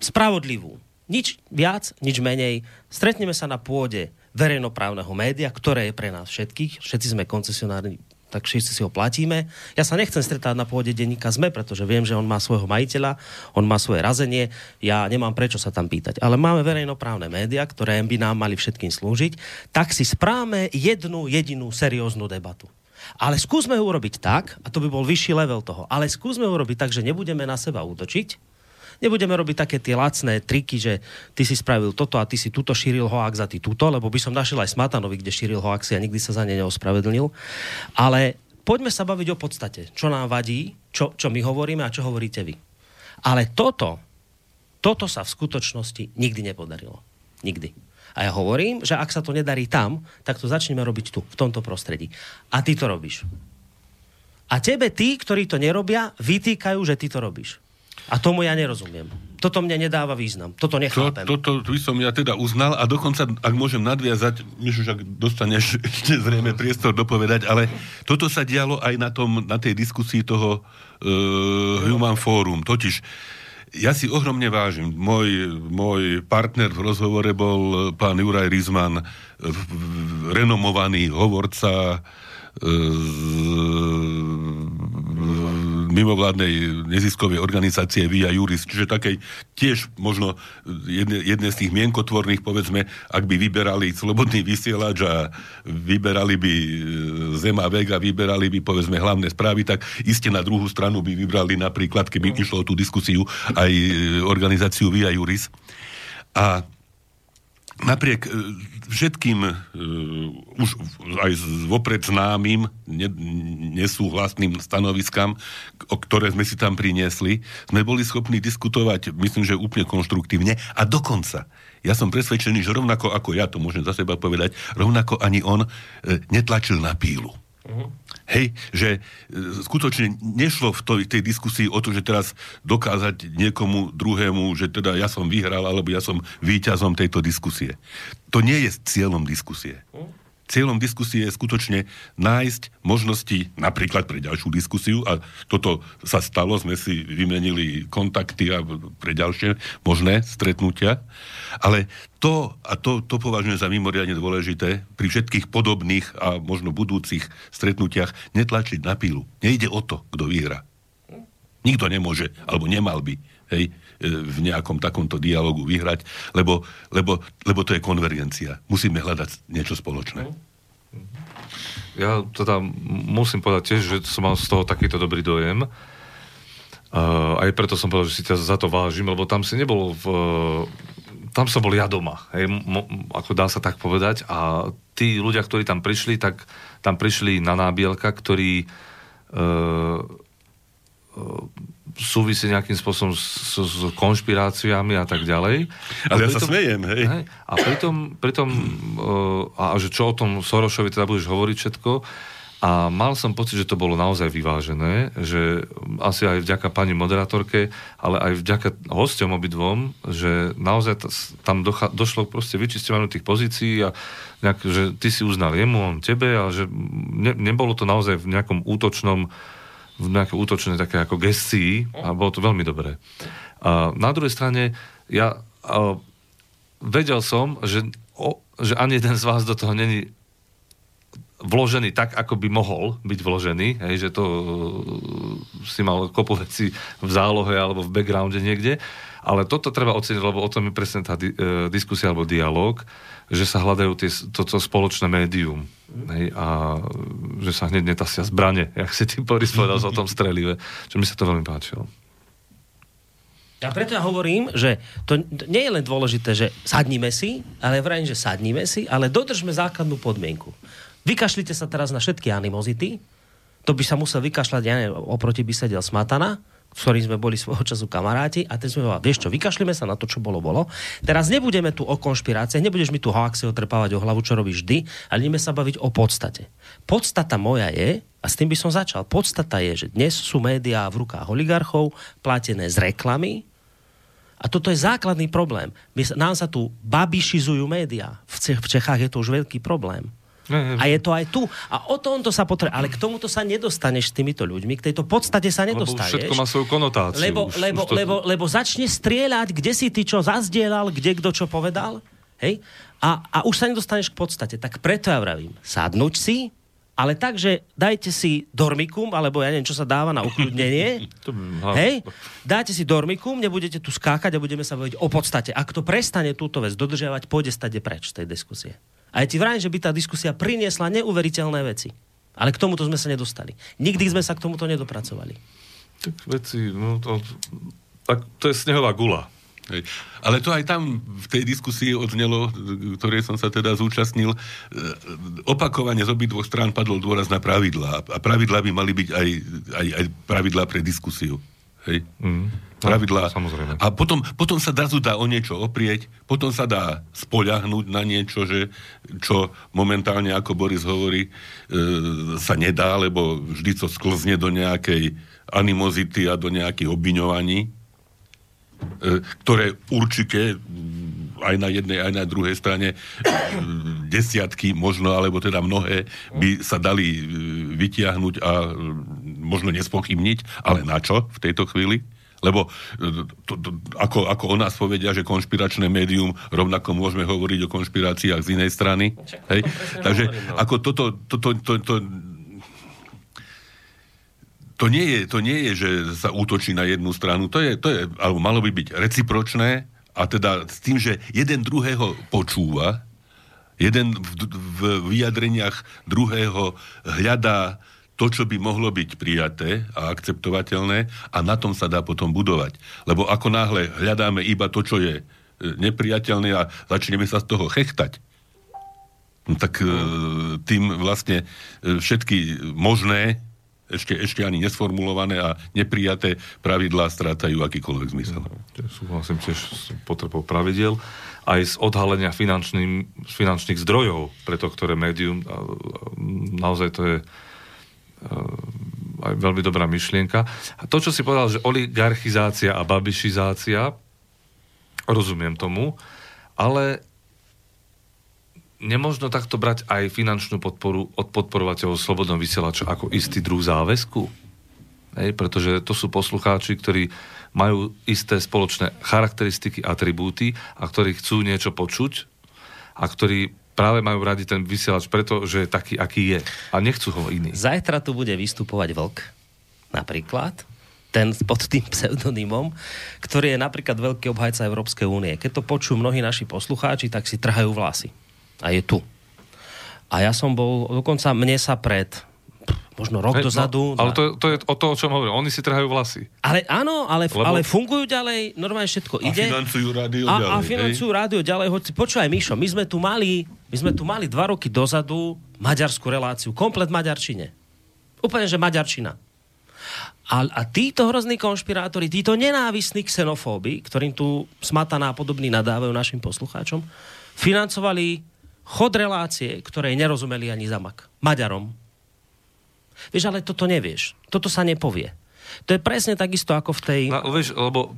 Spravodlivú. Nič viac, nič menej. Stretneme sa na pôde verejnoprávneho média, ktoré je pre nás všetkých. Všetci sme koncesionári tak všetci si ho platíme. Ja sa nechcem stretať na pôde denníka ZME, pretože viem, že on má svojho majiteľa, on má svoje razenie, ja nemám prečo sa tam pýtať. Ale máme verejnoprávne médiá, ktoré by nám mali všetkým slúžiť, tak si spráme jednu jedinú serióznu debatu. Ale skúsme urobiť tak, a to by bol vyšší level toho, ale skúsme urobiť tak, že nebudeme na seba útočiť, Nebudeme robiť také tie lacné triky, že ty si spravil toto a ty si tuto šíril hoax a ty tuto, lebo by som našiel aj Smatanovi, kde šíril hoaxy a nikdy sa za ne neospravedlnil. Ale poďme sa baviť o podstate. Čo nám vadí, čo, čo my hovoríme a čo hovoríte vy. Ale toto, toto sa v skutočnosti nikdy nepodarilo. Nikdy. A ja hovorím, že ak sa to nedarí tam, tak to začneme robiť tu, v tomto prostredí. A ty to robíš. A tebe tí, ktorí to nerobia, vytýkajú, že ty to robíš. A tomu ja nerozumiem. Toto mne nedáva význam. Toto nechápem. To, toto by som ja teda uznal a dokonca, ak môžem nadviazať, už ak dostaneš ešte zrejme priestor dopovedať, ale toto sa dialo aj na, tom, na tej diskusii toho uh, Human Forum. Totiž ja si ohromne vážim. Môj, môj partner v rozhovore bol pán Juraj Rizman, renomovaný hovorca mimovládnej neziskovej organizácie Via Juris, čiže takej tiež možno jedne, jedne z tých mienkotvorných, povedzme, ak by vyberali slobodný vysielač a vyberali by e, Zema Vega, vyberali by, povedzme, hlavné správy, tak iste na druhú stranu by vybrali napríklad, keby išlo o tú diskusiu, aj e, organizáciu Via Juris. A napriek e, všetkým uh, už aj vopred známym ne, nesúhlasným stanoviskám, o ktoré sme si tam priniesli, sme boli schopní diskutovať, myslím, že úplne konštruktívne a dokonca ja som presvedčený, že rovnako ako ja, to môžem za seba povedať, rovnako ani on uh, netlačil na pílu. Uh-huh. Hej, že e, skutočne nešlo v tej, tej diskusii o to, že teraz dokázať niekomu druhému, že teda ja som vyhral, alebo ja som víťazom tejto diskusie. To nie je cieľom diskusie. Uh-huh. Cieľom diskusie je skutočne nájsť možnosti napríklad pre ďalšiu diskusiu a toto sa stalo, sme si vymenili kontakty a pre ďalšie možné stretnutia. Ale to, a to, to považujem za mimoriadne dôležité, pri všetkých podobných a možno budúcich stretnutiach netlačiť na pílu. Nejde o to, kto vyhra. Nikto nemôže, alebo nemal by hej, v nejakom takomto dialogu vyhrať, lebo, lebo, lebo to je konvergencia. Musíme hľadať niečo spoločné. Ja teda musím povedať tiež, že som mal z toho takýto dobrý dojem. Uh, aj preto som povedal, že si ťa za to vážim, lebo tam si nebol v... Tam som bol ja doma, hej, ako dá sa tak povedať. A tí ľudia, ktorí tam prišli, tak tam prišli na nábielka, ktorí uh, súvisí nejakým spôsobom s, s konšpiráciami a tak ďalej. Ale ja pritom, sa smejem, hej. hej a pritom, pritom uh, a že čo o tom Sorošovi teda budeš hovoriť všetko, A mal som pocit, že to bolo naozaj vyvážené, že asi aj vďaka pani moderátorke, ale aj vďaka hosťom obidvom, že naozaj tam docha- došlo proste vyčistovaniu tých pozícií a nejak, že ty si uznal jemu, on tebe a že ne, nebolo to naozaj v nejakom útočnom v nejakej útočnej také ako gestii a bolo to veľmi dobré. A na druhej strane ja a, vedel som, že, o, že ani jeden z vás do toho není vložený tak, ako by mohol byť vložený, hej, že to uh, si mal kopu veci v zálohe alebo v backgrounde niekde, ale toto treba oceniť, lebo o tom je presne tá di- uh, diskusia alebo dialog, že sa hľadajú tie, toto spoločné médium hej, a že sa hneď netasia zbrane, jak si ty Boris povedal o tom strelive, že mi sa to veľmi páčilo. Ja preto ja hovorím, že to nie je len dôležité, že sadníme si, ale vrajím, že sadníme si, ale dodržme základnú podmienku. Vykašlite sa teraz na všetky animozity, to by sa musel vykašľať, ja neviem, oproti by sedel Smatana, s ktorým sme boli svojho času kamaráti a ten sme povedali, vieš čo, vykašlíme sa na to, čo bolo, bolo. Teraz nebudeme tu o konšpirácie, nebudeš mi tu hoaxi otrpávať o hlavu, čo robíš vždy, ale ideme sa baviť o podstate. Podstata moja je, a s tým by som začal, podstata je, že dnes sú médiá v rukách oligarchov, platené z reklamy, a toto je základný problém. My, nám sa tu babišizujú médiá. V Čechách je to už veľký problém. A je to aj tu. A o tomto sa potrebuje. Ale k tomuto sa nedostaneš s týmito ľuďmi. K tejto podstate sa nedostaneš. Lebo všetko má svoju konotáciu. Lebo, už, lebo, už to... lebo, lebo začne strieľať, kde si ty čo zazdielal, kde kto čo povedal. Hej? A, a už sa nedostaneš k podstate. Tak preto ja vravím, sadnúť si, ale tak, že dajte si dormikum, alebo ja neviem, čo sa dáva na ukľudnenie. hej? Dáte si dormikum, nebudete tu skákať a budeme sa baviť o podstate. Ak to prestane túto vec dodržiavať, pôjde stade preč z tej diskusie. A ja ti vrajím, že by tá diskusia priniesla neuveriteľné veci. Ale k tomuto sme sa nedostali. Nikdy sme sa k tomuto nedopracovali. Tak veci, no to, tak to je snehová gula. Hej. Ale to aj tam v tej diskusii odznelo, ktorej som sa teda zúčastnil, e, opakovane z obidvoch strán padol dôraz na pravidlá. A pravidlá by mali byť aj, aj, aj pravidlá pre diskusiu. Hej? Mm. Pravidlá. Samozrejme. A potom, potom sa dazu dá o niečo oprieť, potom sa dá spoľahnúť na niečo, že, čo momentálne, ako Boris hovorí, e, sa nedá, lebo vždy to sklzne do nejakej animozity a do nejakých obviňovaní, e, ktoré určite aj na jednej, aj na druhej strane e, desiatky možno, alebo teda mnohé by sa dali e, vytiahnuť a e, možno nespochybniť, ale na čo v tejto chvíli? Lebo to, to, ako, ako o nás povedia, že konšpiračné médium, rovnako môžeme hovoriť o konšpiráciách z inej strany. Hej? Takže hovorím, no. ako toto, toto, to, to, to nie, je, to nie je, že sa útočí na jednu stranu, to je, to je, alebo malo by byť recipročné, a teda s tým, že jeden druhého počúva, jeden v, v vyjadreniach druhého hľadá to, čo by mohlo byť prijaté a akceptovateľné a na tom sa dá potom budovať. Lebo ako náhle hľadáme iba to, čo je e, nepriateľné a začneme sa z toho chechtať, no tak e, tým vlastne e, všetky možné ešte, ešte ani nesformulované a neprijaté pravidlá strácajú akýkoľvek zmysel. No, súhlasím tiež s potrebou pravidel aj z odhalenia finančných zdrojov pre to, ktoré médium. Naozaj to je aj veľmi dobrá myšlienka. A to, čo si povedal, že oligarchizácia a babišizácia, rozumiem tomu, ale nemožno takto brať aj finančnú podporu od podporovateľov Slobodnom vysielača ako istý druh záväzku? Hej, pretože to sú poslucháči, ktorí majú isté spoločné charakteristiky, atribúty a ktorí chcú niečo počuť a ktorí práve majú radi ten vysielač preto, že je taký, aký je. A nechcú ho iný. Zajtra tu bude vystupovať vlk, napríklad, ten pod tým pseudonymom, ktorý je napríklad veľký obhajca Európskej únie. Keď to počujú mnohí naši poslucháči, tak si trhajú vlasy a je tu. A ja som bol, dokonca mne sa pred možno rok He, no, dozadu. No, ale to, to je o to, o čom hovorím. Oni si trhajú vlasy. Ale áno, ale, Lebo... ale fungujú ďalej, normálne všetko ide. A financujú rádio a, ďalej. A financujú rádio ďalej. Hoci, počúvaj, Mišo, my sme tu mali, my sme tu mali dva roky dozadu maďarskú reláciu, komplet maďarčine. Úplne, že maďarčina. A, a títo hrozní konšpirátori, títo nenávisní xenofóby, ktorým tu smataná a podobný nadávajú našim poslucháčom, financovali chod relácie, ktorej nerozumeli ani zamak. Maďarom. Vieš, ale toto nevieš. Toto sa nepovie. To je presne takisto ako v tej... No, vieš, lebo...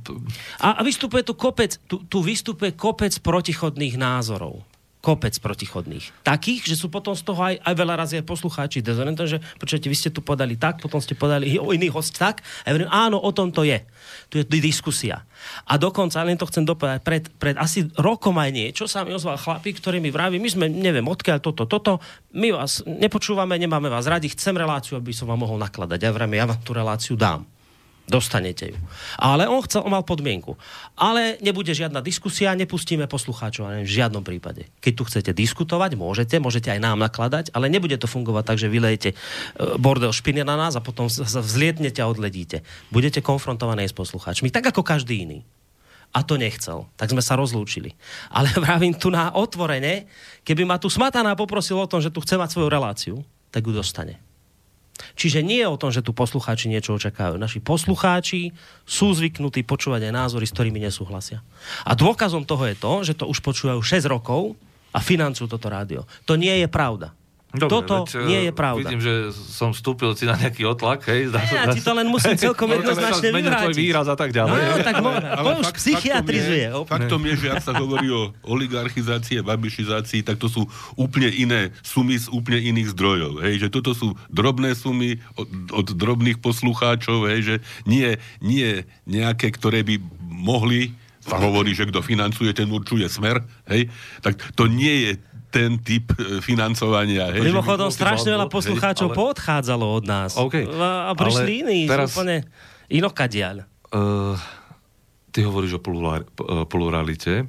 A, a vystupuje tu kopec, tu, tu vystupuje kopec protichodných názorov kopec protichodných. Takých, že sú potom z toho aj, aj veľa razy aj poslucháči dezorientovaní, že počujete, vy ste tu podali tak, potom ste podali o iný host tak. A ja hovorím, áno, o tom to je. Tu je diskusia. A dokonca, len to chcem dopovedať, pred, pred asi rokom aj niečo sa mi ozval chlapík, ktorý mi vraví, my sme, neviem, odkiaľ toto, toto, my vás nepočúvame, nemáme vás radi, chcem reláciu, aby som vám mohol nakladať. Ja vrajme, ja vám tú reláciu dám. Dostanete ju. Ale on chcel, on mal podmienku. Ale nebude žiadna diskusia, nepustíme poslucháčov, v žiadnom prípade. Keď tu chcete diskutovať, môžete, môžete aj nám nakladať, ale nebude to fungovať tak, že vylejete e, bordel špiny na nás a potom sa vzlietnete a odledíte. Budete konfrontovaní s poslucháčmi, tak ako každý iný. A to nechcel. Tak sme sa rozlúčili. Ale vravím tu na otvorene, keby ma tu smataná poprosil o tom, že tu chce mať svoju reláciu, tak ju dostane. Čiže nie je o tom, že tu poslucháči niečo očakávajú. Naši poslucháči sú zvyknutí počúvať aj názory, s ktorými nesúhlasia. A dôkazom toho je to, že to už počúvajú 6 rokov a financujú toto rádio. To nie je pravda. Dobre, Toto veď, nie je pravda. Vidím, že som vstúpil si na nejaký otlak, hej. Zdá, ja ti to len musím celkom jednoznačne vyvrátiť. výraz a tak ďalej. No, tak mo- ale to už fakt, psychiatrizuje. Faktom je, faktom je, že ak sa hovorí o oligarchizácii, babišizácii, tak to sú úplne iné sumy z úplne iných zdrojov. Hej, že toto sú drobné sumy od, od drobných poslucháčov, hej, že nie, nie nejaké, ktoré by mohli sa hovorí, že kto financuje, ten určuje smer, hej, tak to nie je ten typ e, financovania. Hej, Mimochodom, strašne veľa poslucháčov ale... poodchádzalo od nás. Okay. A, a prišli iní, teraz... úplne inokadiaľ. Uh, ty hovoríš o pluralite.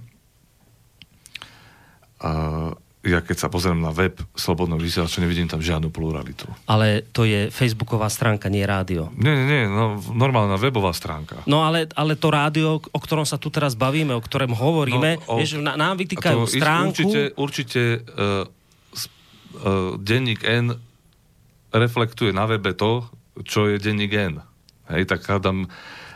Uh, ja keď sa pozriem na web Slobodného vysielača, nevidím tam žiadnu pluralitu. Ale to je facebooková stránka, nie rádio. Nie, nie, nie, no, normálna webová stránka. No ale, ale to rádio, o ktorom sa tu teraz bavíme, o ktorom hovoríme, no, o, vieš, na, nám vytýkajú stránku... Určite, určite uh, uh, denník N reflektuje na webe to, čo je denník N. Hej, tak tam,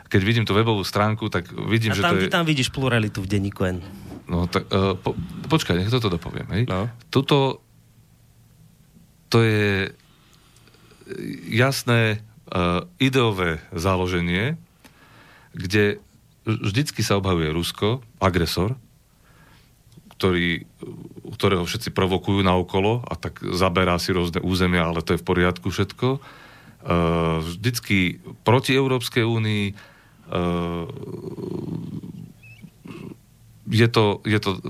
keď vidím tú webovú stránku, tak vidím, A že tam, to je... tam vidíš pluralitu v denníku N. No tak, uh, po, počkaj, nech toto dopoviem. Hej? No. Tuto to je jasné uh, ideové založenie, kde vždycky sa obhavuje Rusko, agresor, ktorý, ktorého všetci provokujú na okolo a tak zaberá si rôzne územia, ale to je v poriadku všetko. Uh, vždycky proti Európskej únii uh, je to, je to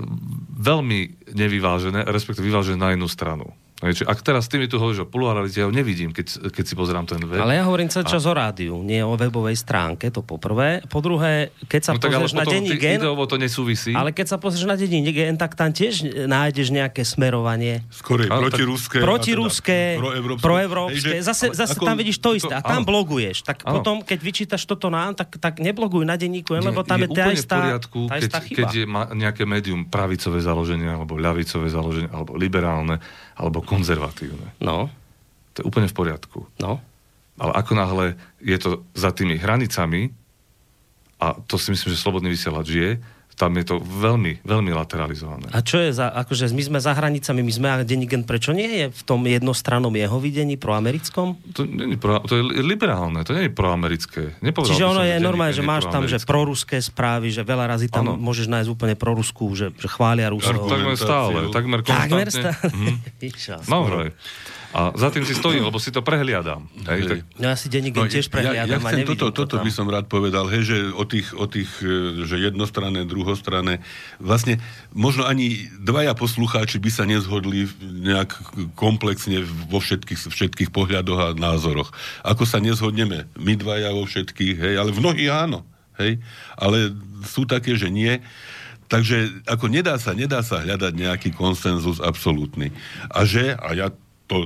veľmi nevyvážené, respektíve vyvážené na jednu stranu. Čiže ak teraz ty mi tu hovoríš o pluralite, ja ho nevidím, keď, keď si pozerám ten web. Ale ja hovorím celý čas a... o rádiu, nie o webovej stránke, to po prvé. Po druhé, keď sa no, pozrieš na denní gen... to nesúvisí. Ale keď sa pozrieš na denní gen, tak tam tiež nájdeš nejaké smerovanie. Skôr protiruské. Protiruské, teda proevropské. Zase, zase ako, tam vidíš to isté. A tam áno. bloguješ. Tak áno. potom, keď vyčítaš toto nám, tak, tak nebloguj na denníku, lebo tam je, je tá istá, poriadku, tá istá keď, chyba. keď je nejaké médium pravicové založenie, alebo ľavicové založenie, alebo liberálne, alebo konzervatívne. No. To je úplne v poriadku. No. Ale ako náhle je to za tými hranicami, a to si myslím, že slobodný vysielač je, tam je to veľmi, veľmi lateralizované. A čo je za, akože my sme za hranicami, my sme, a Denigen prečo nie je v tom jednostrannom jeho videní proamerickom? To, nie je pro, to je liberálne, to nie je proamerické. Nepovedal Čiže ono je normálne, že máš tam, že proruské správy, že veľa razy tam ano. môžeš nájsť úplne proruskú, že, že chvália Rusov. Takmer stále, takmer konstantne. Takmer stále. Mhm. no, a za tým si stojím, lebo si to prehliadam. Hej, tak... No ja si denník no, tiež prehliadam ja, ja chcem, toto, toto by som rád povedal, hej, že o tých, o tých e, že jednostranné, druhostrané, vlastne možno ani dvaja poslucháči by sa nezhodli nejak komplexne vo všetkých, všetkých pohľadoch a názoroch. Ako sa nezhodneme my dvaja vo všetkých, hej, ale v mnohých áno. Hej, ale sú také, že nie. Takže ako nedá sa, nedá sa hľadať nejaký konsenzus absolútny. A že, a ja to,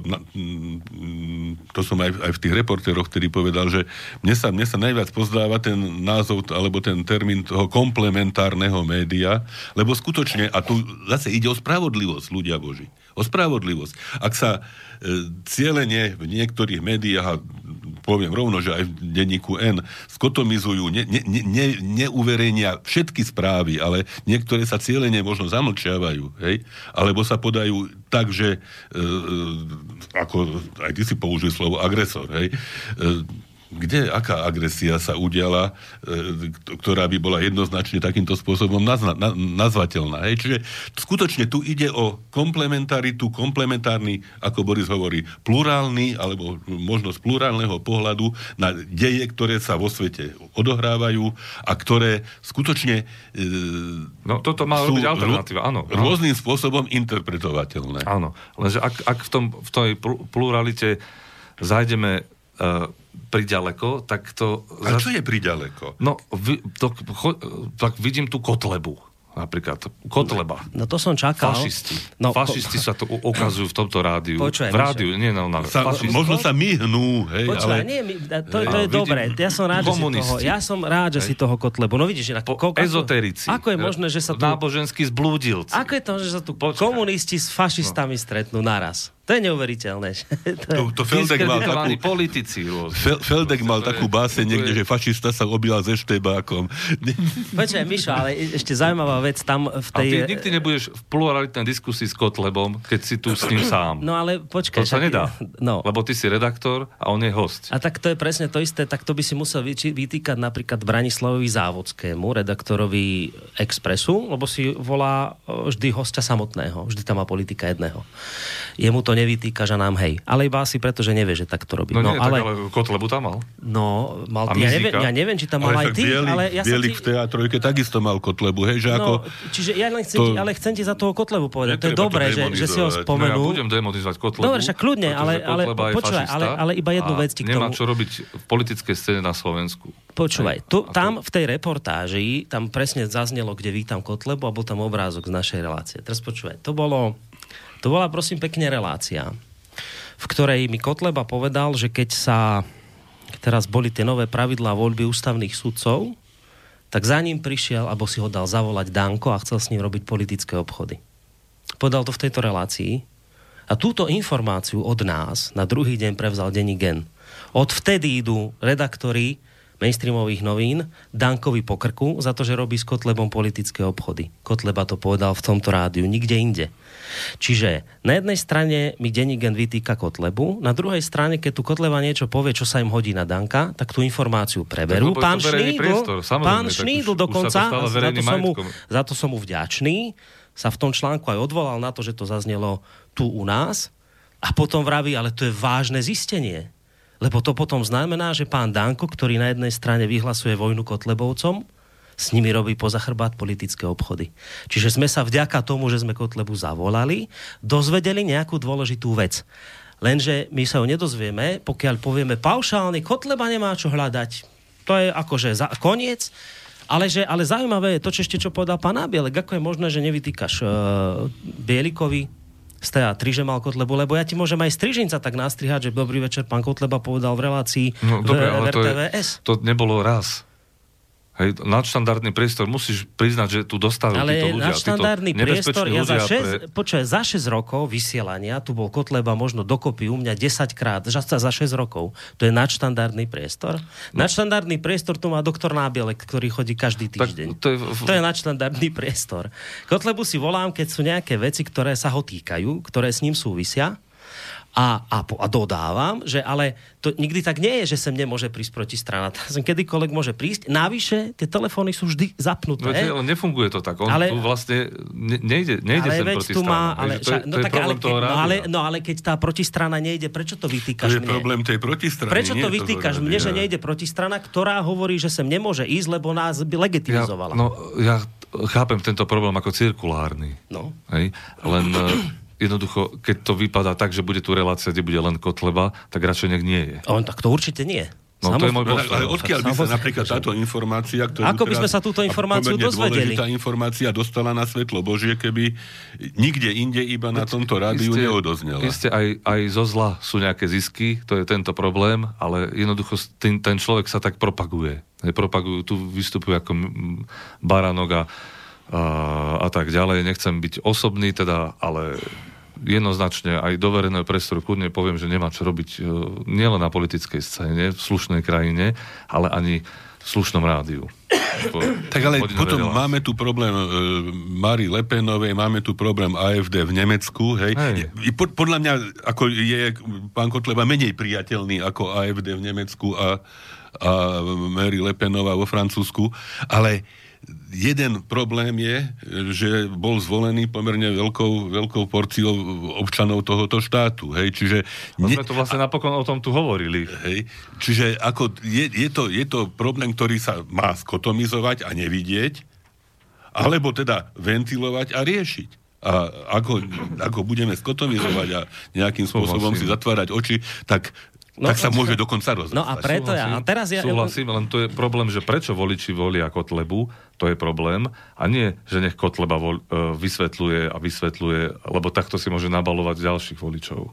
to som aj, aj v tých reportéroch, ktorý povedal, že mne sa, mne sa najviac pozdáva ten názov, alebo ten termín toho komplementárneho média, lebo skutočne, a tu zase ide o spravodlivosť, ľudia Boží, o spravodlivosť. Ak sa e, cieľene v niektorých médiách, a poviem rovno, že aj v denníku N, skotomizujú, ne, ne, ne, neuverejnia všetky správy, ale niektoré sa cieľene možno zamlčiavajú, hej? alebo sa podajú tak, že e, ako aj ty si použil slovo agresor, hej? E, kde, aká agresia sa udiala, e, ktorá by bola jednoznačne takýmto spôsobom nazna, na, nazvateľná. Hej? Čiže skutočne tu ide o komplementaritu, komplementárny, ako Boris hovorí, plurálny, alebo možnosť plurálneho pohľadu na deje, ktoré sa vo svete odohrávajú a ktoré skutočne e, No toto má robiť alternatíva, áno. Rôznym spôsobom interpretovateľné. Áno, lenže ak, ak v, tom, v tej pluralite zajdeme uh, priďaleko, tak to... A čo je priďaleko? No, vi, to, cho, tak vidím tú kotlebu napríklad Kotleba. No to som čakal. Fašisti. No, Fašisti ko... sa to ukazujú v tomto rádiu. Počuaj, v rádiu, nie na, na sa, Možno sa myhnú, hej, Počuaj, ale... nie, to, to je dobré. Ja som rád, že si toho, ja som rád, že hej. si toho Kotlebu. No vidíš, na, po, ko, ezoterici. Ako je možné, že sa tu... Náboženskí zblúdilci. Ako je to, že sa tu Počkaj. komunisti s fašistami no. stretnú naraz? To je neuveriteľné. to, to Feldek mal takú, politici Feldek mal takú báse niekde, že fašista sa objal ze štebákom. Počkaj, Mišo, ale ešte zaujímavá vec tam v tej... A ty nikdy nebudeš v pluralitnej diskusii s Kotlebom, keď si tu s ním sám. No ale počkaj. To sa nedá. No. Lebo ty si redaktor a on je host. A tak to je presne to isté, tak to by si musel vytýkať napríklad Branislavovi Závodskému, redaktorovi Expressu, lebo si volá vždy hostia samotného. Vždy tam má politika jedného. Jemu to nevytýka, že nám hej. Ale iba asi preto, že nevie, že tak to robí. No, no nie, ale... Tak, ale Kotlebu tam mal. No, mal ty, ja, neviem, ja neviem, či tam mal ale aj ty, Bielik, ale ja Bielik ti... v teatrojke takisto mal Kotlebu, hej, že no, ako... Čiže ja len chcem, to... ti, ale chcem ti za toho Kotlebu povedať. To je dobré, že, že si ho spomenul. No, ja budem demonizovať Kotlebu. Dobre, však kľudne, ale, ale, počúvaj, ale, ale iba jednu vec ti k tomu. Nemá čo robiť v politickej scéne na Slovensku. Počúvaj, tu, tam v tej reportáži, tam presne zaznelo, kde vítam Kotlebu a bol tam obrázok z našej relácie. Teraz počúvaj, to bolo, to bola prosím pekne relácia v ktorej mi Kotleba povedal, že keď sa teraz boli tie nové pravidlá voľby ústavných sudcov, tak za ním prišiel, alebo si ho dal zavolať Danko a chcel s ním robiť politické obchody. Povedal to v tejto relácii. A túto informáciu od nás na druhý deň prevzal denní gen. Od vtedy idú redaktori mainstreamových novín Dankovi po krku za to, že robí s Kotlebom politické obchody. Kotleba to povedal v tomto rádiu, nikde inde. Čiže na jednej strane mi Denigen vytýka Kotlebu, na druhej strane, keď tu Kotleba niečo povie, čo sa im hodí na Danka, tak tú informáciu preberú. Pán Šnídl, pán Šnídl dokonca, to za to, som mu, za to som mu vďačný, sa v tom článku aj odvolal na to, že to zaznelo tu u nás a potom vraví, ale to je vážne zistenie. Lebo to potom znamená, že pán Danko, ktorý na jednej strane vyhlasuje vojnu Kotlebovcom, s nimi robí poza chrbát politické obchody. Čiže sme sa vďaka tomu, že sme Kotlebu zavolali, dozvedeli nejakú dôležitú vec. Lenže my sa ho nedozvieme, pokiaľ povieme paušálne, Kotleba nemá čo hľadať. To je akože za, koniec. Ale, že, ale zaujímavé je to, čo ešte čo povedal pán Abielek. Ako je možné, že nevytýkaš uh, Bielikovi z TA3, že mal Kotlebu, lebo ja ti môžem aj strižinca tak nastrihať, že dobrý večer, pán Kotleba povedal v relácii no, v, dobre, ale RTVS. To, je, to nebolo raz. Hej, nadštandardný priestor musíš priznať, že tu dostali Ale títo ľudia. nadštandardný priestor, ja za 6, pre... počuaj, za 6 rokov vysielania, tu bol Kotleba možno dokopy u mňa 10 krát, za 6 rokov. To je nadštandardný priestor. No. Nadštandardný priestor tu má doktor Nábielek, ktorý chodí každý týždeň. Tak to, je... to je nadštandardný priestor. Kotlebu si volám, keď sú nejaké veci, ktoré sa ho týkajú, ktoré s ním súvisia a, a, a dodávam, že ale to nikdy tak nie je, že sem nemôže prísť protistrana. Sem kedykoľvek môže prísť. Navyše, tie telefóny sú vždy zapnuté. No, ale nefunguje to tak. On ale, tu vlastne nejde, nejde ale sem protistrana. Tu má, ale, to, je, no, to je tak, ale, ke, no, ale, no ale keď tá protistrana nejde, prečo to vytýkaš to je mne? problém tej protistrany. Prečo to vytýkaš to mne, že nejde protistrana, ktorá hovorí, že sem nemôže ísť, lebo nás by legitimizovala? Ja, no, ja chápem tento problém ako cirkulárny. No. Hej? Len jednoducho, keď to vypadá tak, že bude tu relácia, kde bude len Kotleba, tak radšej nech nie je. On, tak to určite nie. No, to je môj ale odkiaľ by sa napríklad táto informácia, ktorú Ako by sme sa túto informáciu dozvedeli? Tá informácia dostala na svetlo Božie, keby nikde inde iba na tomto rádiu isté, neodoznela. Isté, aj, aj zo zla sú nejaké zisky, to je tento problém, ale jednoducho ten, ten človek sa tak propaguje. Propagujú, tu vystupujú ako baranok a, a, a tak ďalej. Nechcem byť osobný teda, ale jednoznačne aj do verejného priestoru kľudne poviem, že nemá čo robiť e, nielen na politickej scéne, v slušnej krajine, ale ani v slušnom rádiu. Tak ale potom relácii. máme tu problém e, Mari Lepenovej, máme tu problém AFD v Nemecku, hej. hej. Pod, podľa mňa ako je pán Kotleba menej priateľný ako AFD v Nemecku a, a Mary Lepenová vo Francúzsku, ale jeden problém je, že bol zvolený pomerne veľkou, veľkou porciou občanov tohoto štátu. Hej? Čiže ne... sme to vlastne napokon o tom tu hovorili. Hej? Čiže ako je, je, to, je to problém, ktorý sa má skotomizovať a nevidieť, alebo teda ventilovať a riešiť. A ako, ako budeme skotomizovať a nejakým spôsobom si zatvárať oči, tak No, tak sa môže dokonca rozdať. No a preto ja. A teraz ja... Súhlasím, len to je problém, že prečo voliči volia Kotlebu, to je problém. A nie, že nech Kotleba vol, uh, vysvetľuje a vysvetľuje, lebo takto si môže nabalovať ďalších voličov.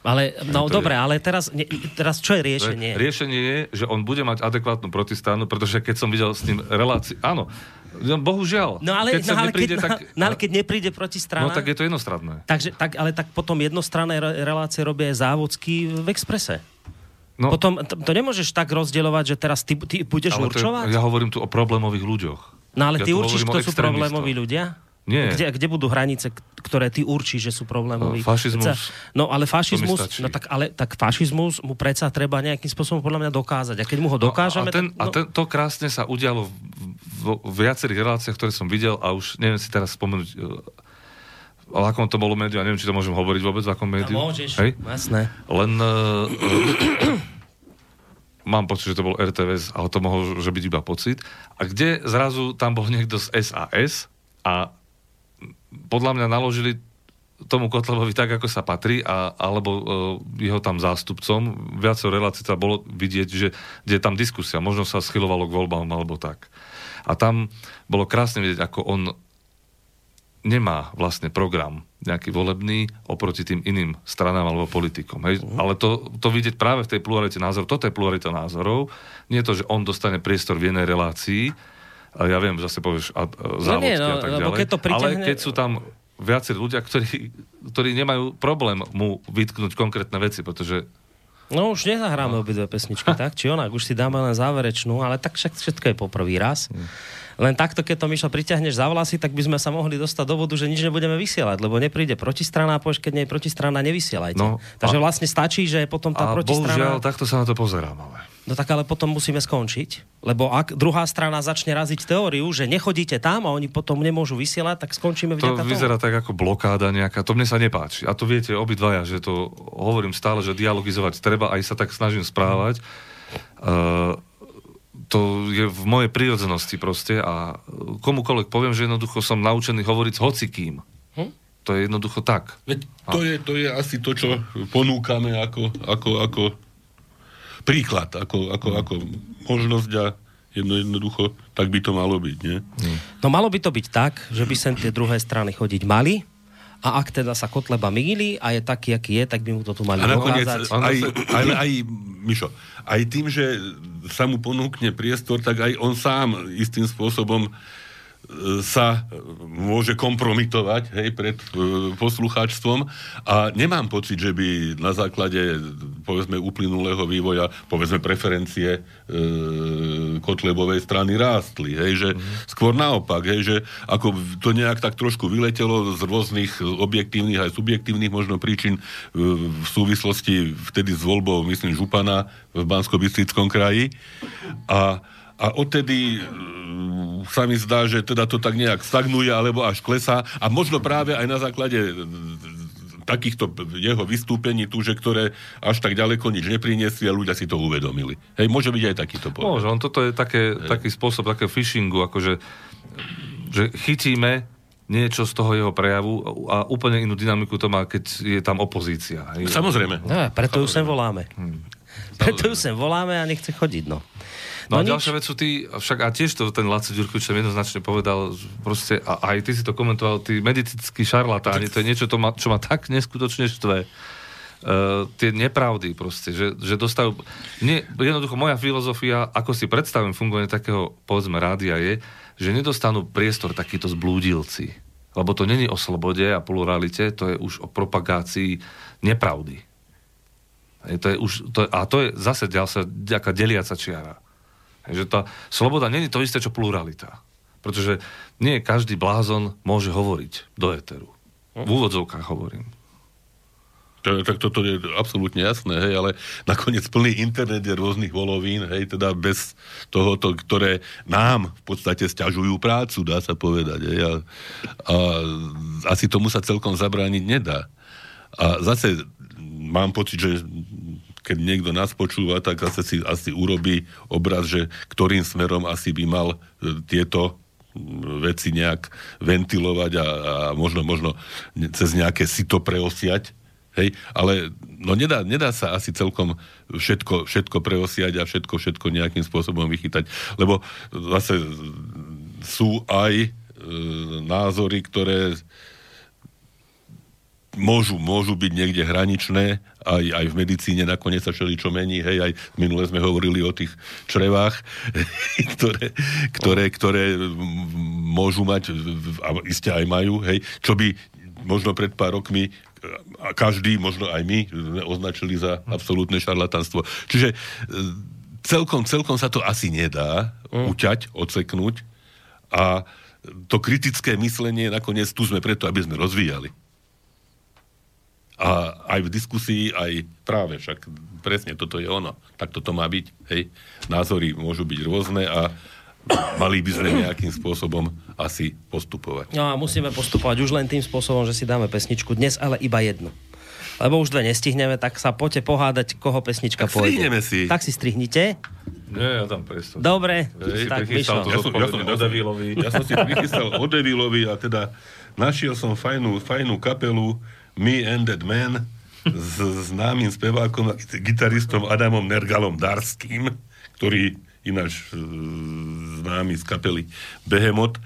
Ale, no dobre, je... ale teraz, ne, teraz čo je riešenie? Riešenie je, že on bude mať adekvátnu protistánu, pretože keď som videl s ním reláciu... Áno, No, bohužiaľ. No ale, keď, no, ale, nepríde, keď, tak, no, ale keď nepríde protistrana... No tak je to jednostranné. Takže, tak, ale tak potom jednostranné relácie robia aj závodský v Exprese. No, Potom to nemôžeš tak rozdielovať, že teraz ty, ty budeš ale určovať? Je, ja hovorím tu o problémových ľuďoch. No ale ja ty určíš, kto sú problémoví ľudia? Nie. Kde, kde budú hranice, ktoré ty určíš, že sú problémoví? No, fašizmus. No ale fašizmus, no tak, ale, tak fašizmus mu predsa treba nejakým spôsobom podľa mňa dokázať. A keď mu ho dokážeme... No, a, ten, tak, no... a ten, to krásne sa udialo v, v, v viacerých reláciách, ktoré som videl a už neviem si teraz spomenúť ale akom to bolo médiu, ja neviem, či to môžem hovoriť vôbec, v akom médiu. No, môžeš, Hej? jasné. Len uh, mám pocit, že to bol RTVS, ale to mohol že byť iba pocit. A kde zrazu tam bol niekto z SAS a podľa mňa naložili tomu Kotlebovi tak, ako sa patrí, a, alebo uh, jeho tam zástupcom. Viacero relácií sa bolo vidieť, že kde je tam diskusia. Možno sa schylovalo k voľbám, alebo tak. A tam bolo krásne vidieť, ako on nemá vlastne program nejaký volebný oproti tým iným stranám alebo politikom. Hej? Uh-huh. Ale to, to vidieť práve v tej pluralite názorov, toto je pluralita názorov, nie je to, že on dostane priestor v jednej relácii, ja viem, zase povieš a, a, závodky no nie, no, a tak ďalej, keď to priťahne... ale keď sú tam viacerí ľudia, ktorí, ktorí nemajú problém mu vytknúť konkrétne veci, pretože No už nezahráme no. obidve pesničky, tak? Či onak, už si dáme len záverečnú, ale tak však všetko je po prvý raz. Hmm. Len takto, keď to Mišo priťahneš za vlasy, tak by sme sa mohli dostať do vodu, že nič nebudeme vysielať, lebo nepríde protistrana a povieš, keď nie je protistrana, nevysielajte. No, Takže a... vlastne stačí, že potom tá a protistrana... bohužiaľ, takto sa na to pozerám, ale... No tak ale potom musíme skončiť, lebo ak druhá strana začne raziť teóriu, že nechodíte tam a oni potom nemôžu vysielať, tak skončíme vďaka To vyzerá toho. tak ako blokáda nejaká, to mne sa nepáči. A to viete obidvaja, že to hovorím stále, že dialogizovať treba, aj sa tak snažím správať. Uh, to je v mojej prírodzenosti proste a komukoľvek poviem, že jednoducho som naučený hovoriť s hocikým. Hm? To je jednoducho tak. Veď to, a... je, to je asi to, čo ponúkame ako, ako, ako príklad, ako, ako, ako možnosť a jedno, jednoducho tak by to malo byť, nie? Hm. No malo by to byť tak, že by sem tie druhé strany chodiť mali, a ak teda sa Kotleba míli a je taký, aký je, tak by mu to tu mali a nakoniec. Aj, aj, aj, Mišo, aj tým, že sa mu ponúkne priestor, tak aj on sám istým spôsobom sa môže kompromitovať hej, pred e, poslucháčstvom a nemám pocit, že by na základe povedzme uplynulého vývoja, povedzme preferencie e, Kotlebovej strany rástli. Hej, že mm. skôr naopak, hej, že ako to nejak tak trošku vyletelo z rôznych objektívnych aj subjektívnych možno príčin e, v súvislosti vtedy s voľbou, myslím, Župana v bansko kraji a a odtedy mm, sa mi zdá, že teda to tak nejak stagnuje alebo až klesá a možno práve aj na základe takýchto jeho vystúpení tu, že ktoré až tak ďaleko nič nepriniesli a ľudia si to uvedomili. Hej, môže byť aj takýto pohľad. Môže, on toto je také, taký spôsob takého phishingu, akože že chytíme niečo z toho jeho prejavu a úplne inú dynamiku to má, keď je tam opozícia. Hej. Samozrejme. No, preto Samozrejme. ju sem voláme. Hmm. Preto ju sem voláme a nechce chodiť, no. No, no a ďalšia vec sú tí, však a tiež to ten Laco Ďurkovič tam jednoznačne povedal, proste, a aj ty si to komentoval, tí medicínsky šarlatáni, to je niečo, to ma, čo ma tak neskutočne štve. Uh, tie nepravdy proste, že, že dostajú... Nie, jednoducho moja filozofia, ako si predstavím fungovanie takého, povedzme, rádia je, že nedostanú priestor takíto zblúdilci. Lebo to není o slobode a pluralite, to je už o propagácii nepravdy. Hej, to je už, to, a to je zase ďalšia ďaká deliaca čiara. Že tá sloboda není to isté, čo pluralita. Pretože nie každý blázon môže hovoriť do éteru. V úvodzovkách hovorím. To, tak toto je absolútne jasné, hej, ale nakoniec plný internet je rôznych volovín, hej, teda bez tohoto, ktoré nám v podstate stiažujú prácu, dá sa povedať, hej, a, a asi tomu sa celkom zabrániť nedá. A zase mám pocit, že keď niekto nás počúva, tak zase si asi urobí obraz, že ktorým smerom asi by mal e, tieto veci nejak ventilovať a, a možno, možno cez nejaké sito preosiať, Hej, ale no nedá, nedá sa asi celkom všetko, všetko preosiať a všetko, všetko nejakým spôsobom vychytať, lebo zase sú aj e, názory, ktoré môžu, môžu byť niekde hraničné, aj, aj v medicíne nakoniec sa čo mení, hej, aj minule sme hovorili o tých črevách, ktoré, ktoré, ktoré môžu mať, a iste aj majú, hej, čo by možno pred pár rokmi a každý, možno aj my, označili za absolútne šarlatanstvo. Čiže e, celkom, celkom sa to asi nedá mm. uťať, odseknúť a to kritické myslenie, nakoniec tu sme preto, aby sme rozvíjali. A aj v diskusii, aj práve však presne toto je ono. Tak toto má byť. Hej. Názory môžu byť rôzne a mali by sme nejakým spôsobom asi postupovať. No a musíme postupovať už len tým spôsobom, že si dáme pesničku dnes, ale iba jednu. Lebo už dve nestihneme, tak sa poďte pohádať, koho pesnička tak pôjde. si. Tak si strihnite. Nie, ja tam priestor. Dobre, Hej, tak to Ja som, ja, som, ja, som, ja som si prichystal o Devilovi a teda našiel som fajnú, fajnú kapelu Me and That Man s známym spevákom a gitaristom Adamom Nergalom Darským, ktorý ináč e, známy z kapely Behemoth.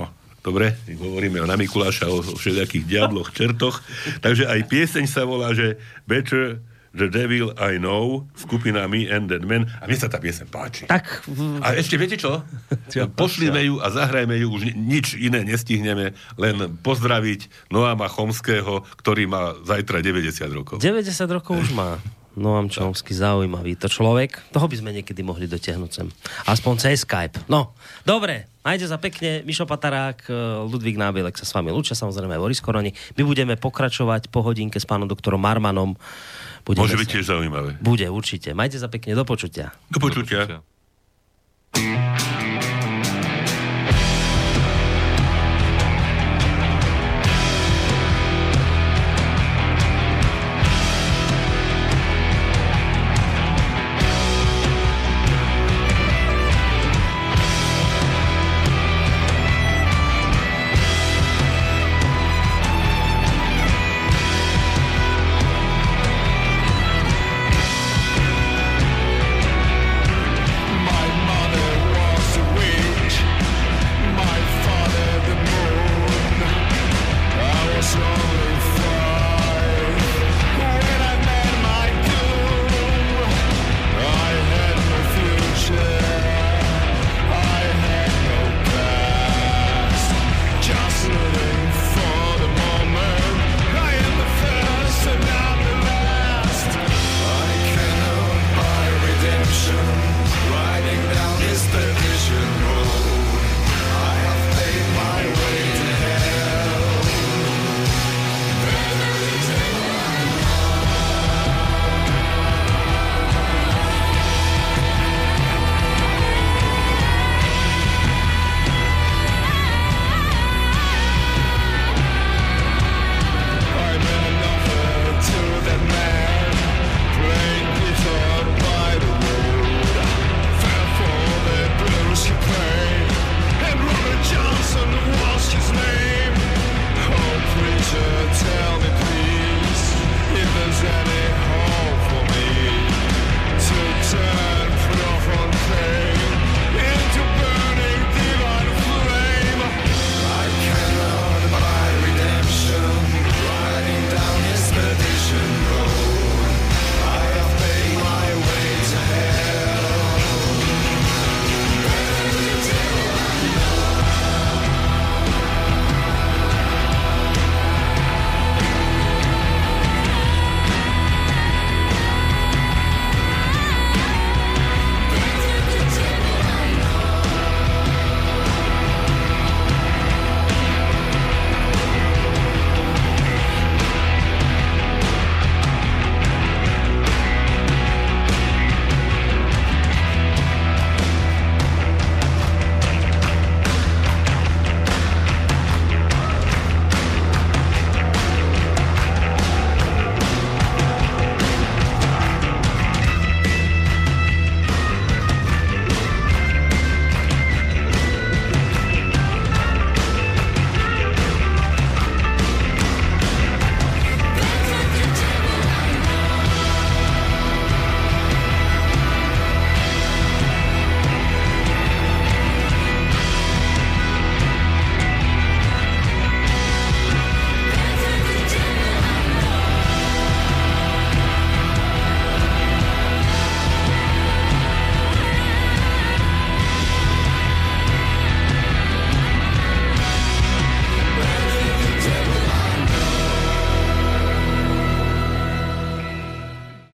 No, dobre, hovoríme o Namikuláša, o, o všelijakých diabloch, čertoch. Takže aj pieseň sa volá, že Better the Devil I Know, skupina Me and That Man. A mne sa tá pieseň páči. Tak, A ešte viete čo? Pošlime ju a zahrajme ju, už ni- nič iné nestihneme, len pozdraviť Noama Chomského, ktorý má zajtra 90 rokov. 90 rokov už má. Noam Čomsky, zaujímavý to človek. Toho by sme niekedy mohli dotiahnuť sem. Aspoň cez Skype. No, dobre, majte sa pekne. Mišo Patarák, eh, Ludvík Nábielek sa s vami lúčia, samozrejme aj Boris Koroni. My budeme pokračovať po hodinke s pánom doktorom Marmanom. Budeme Môže byť tiež zaujímavé. Bude, určite. Majte sa pekne, do počutia. Do počutia. počutia.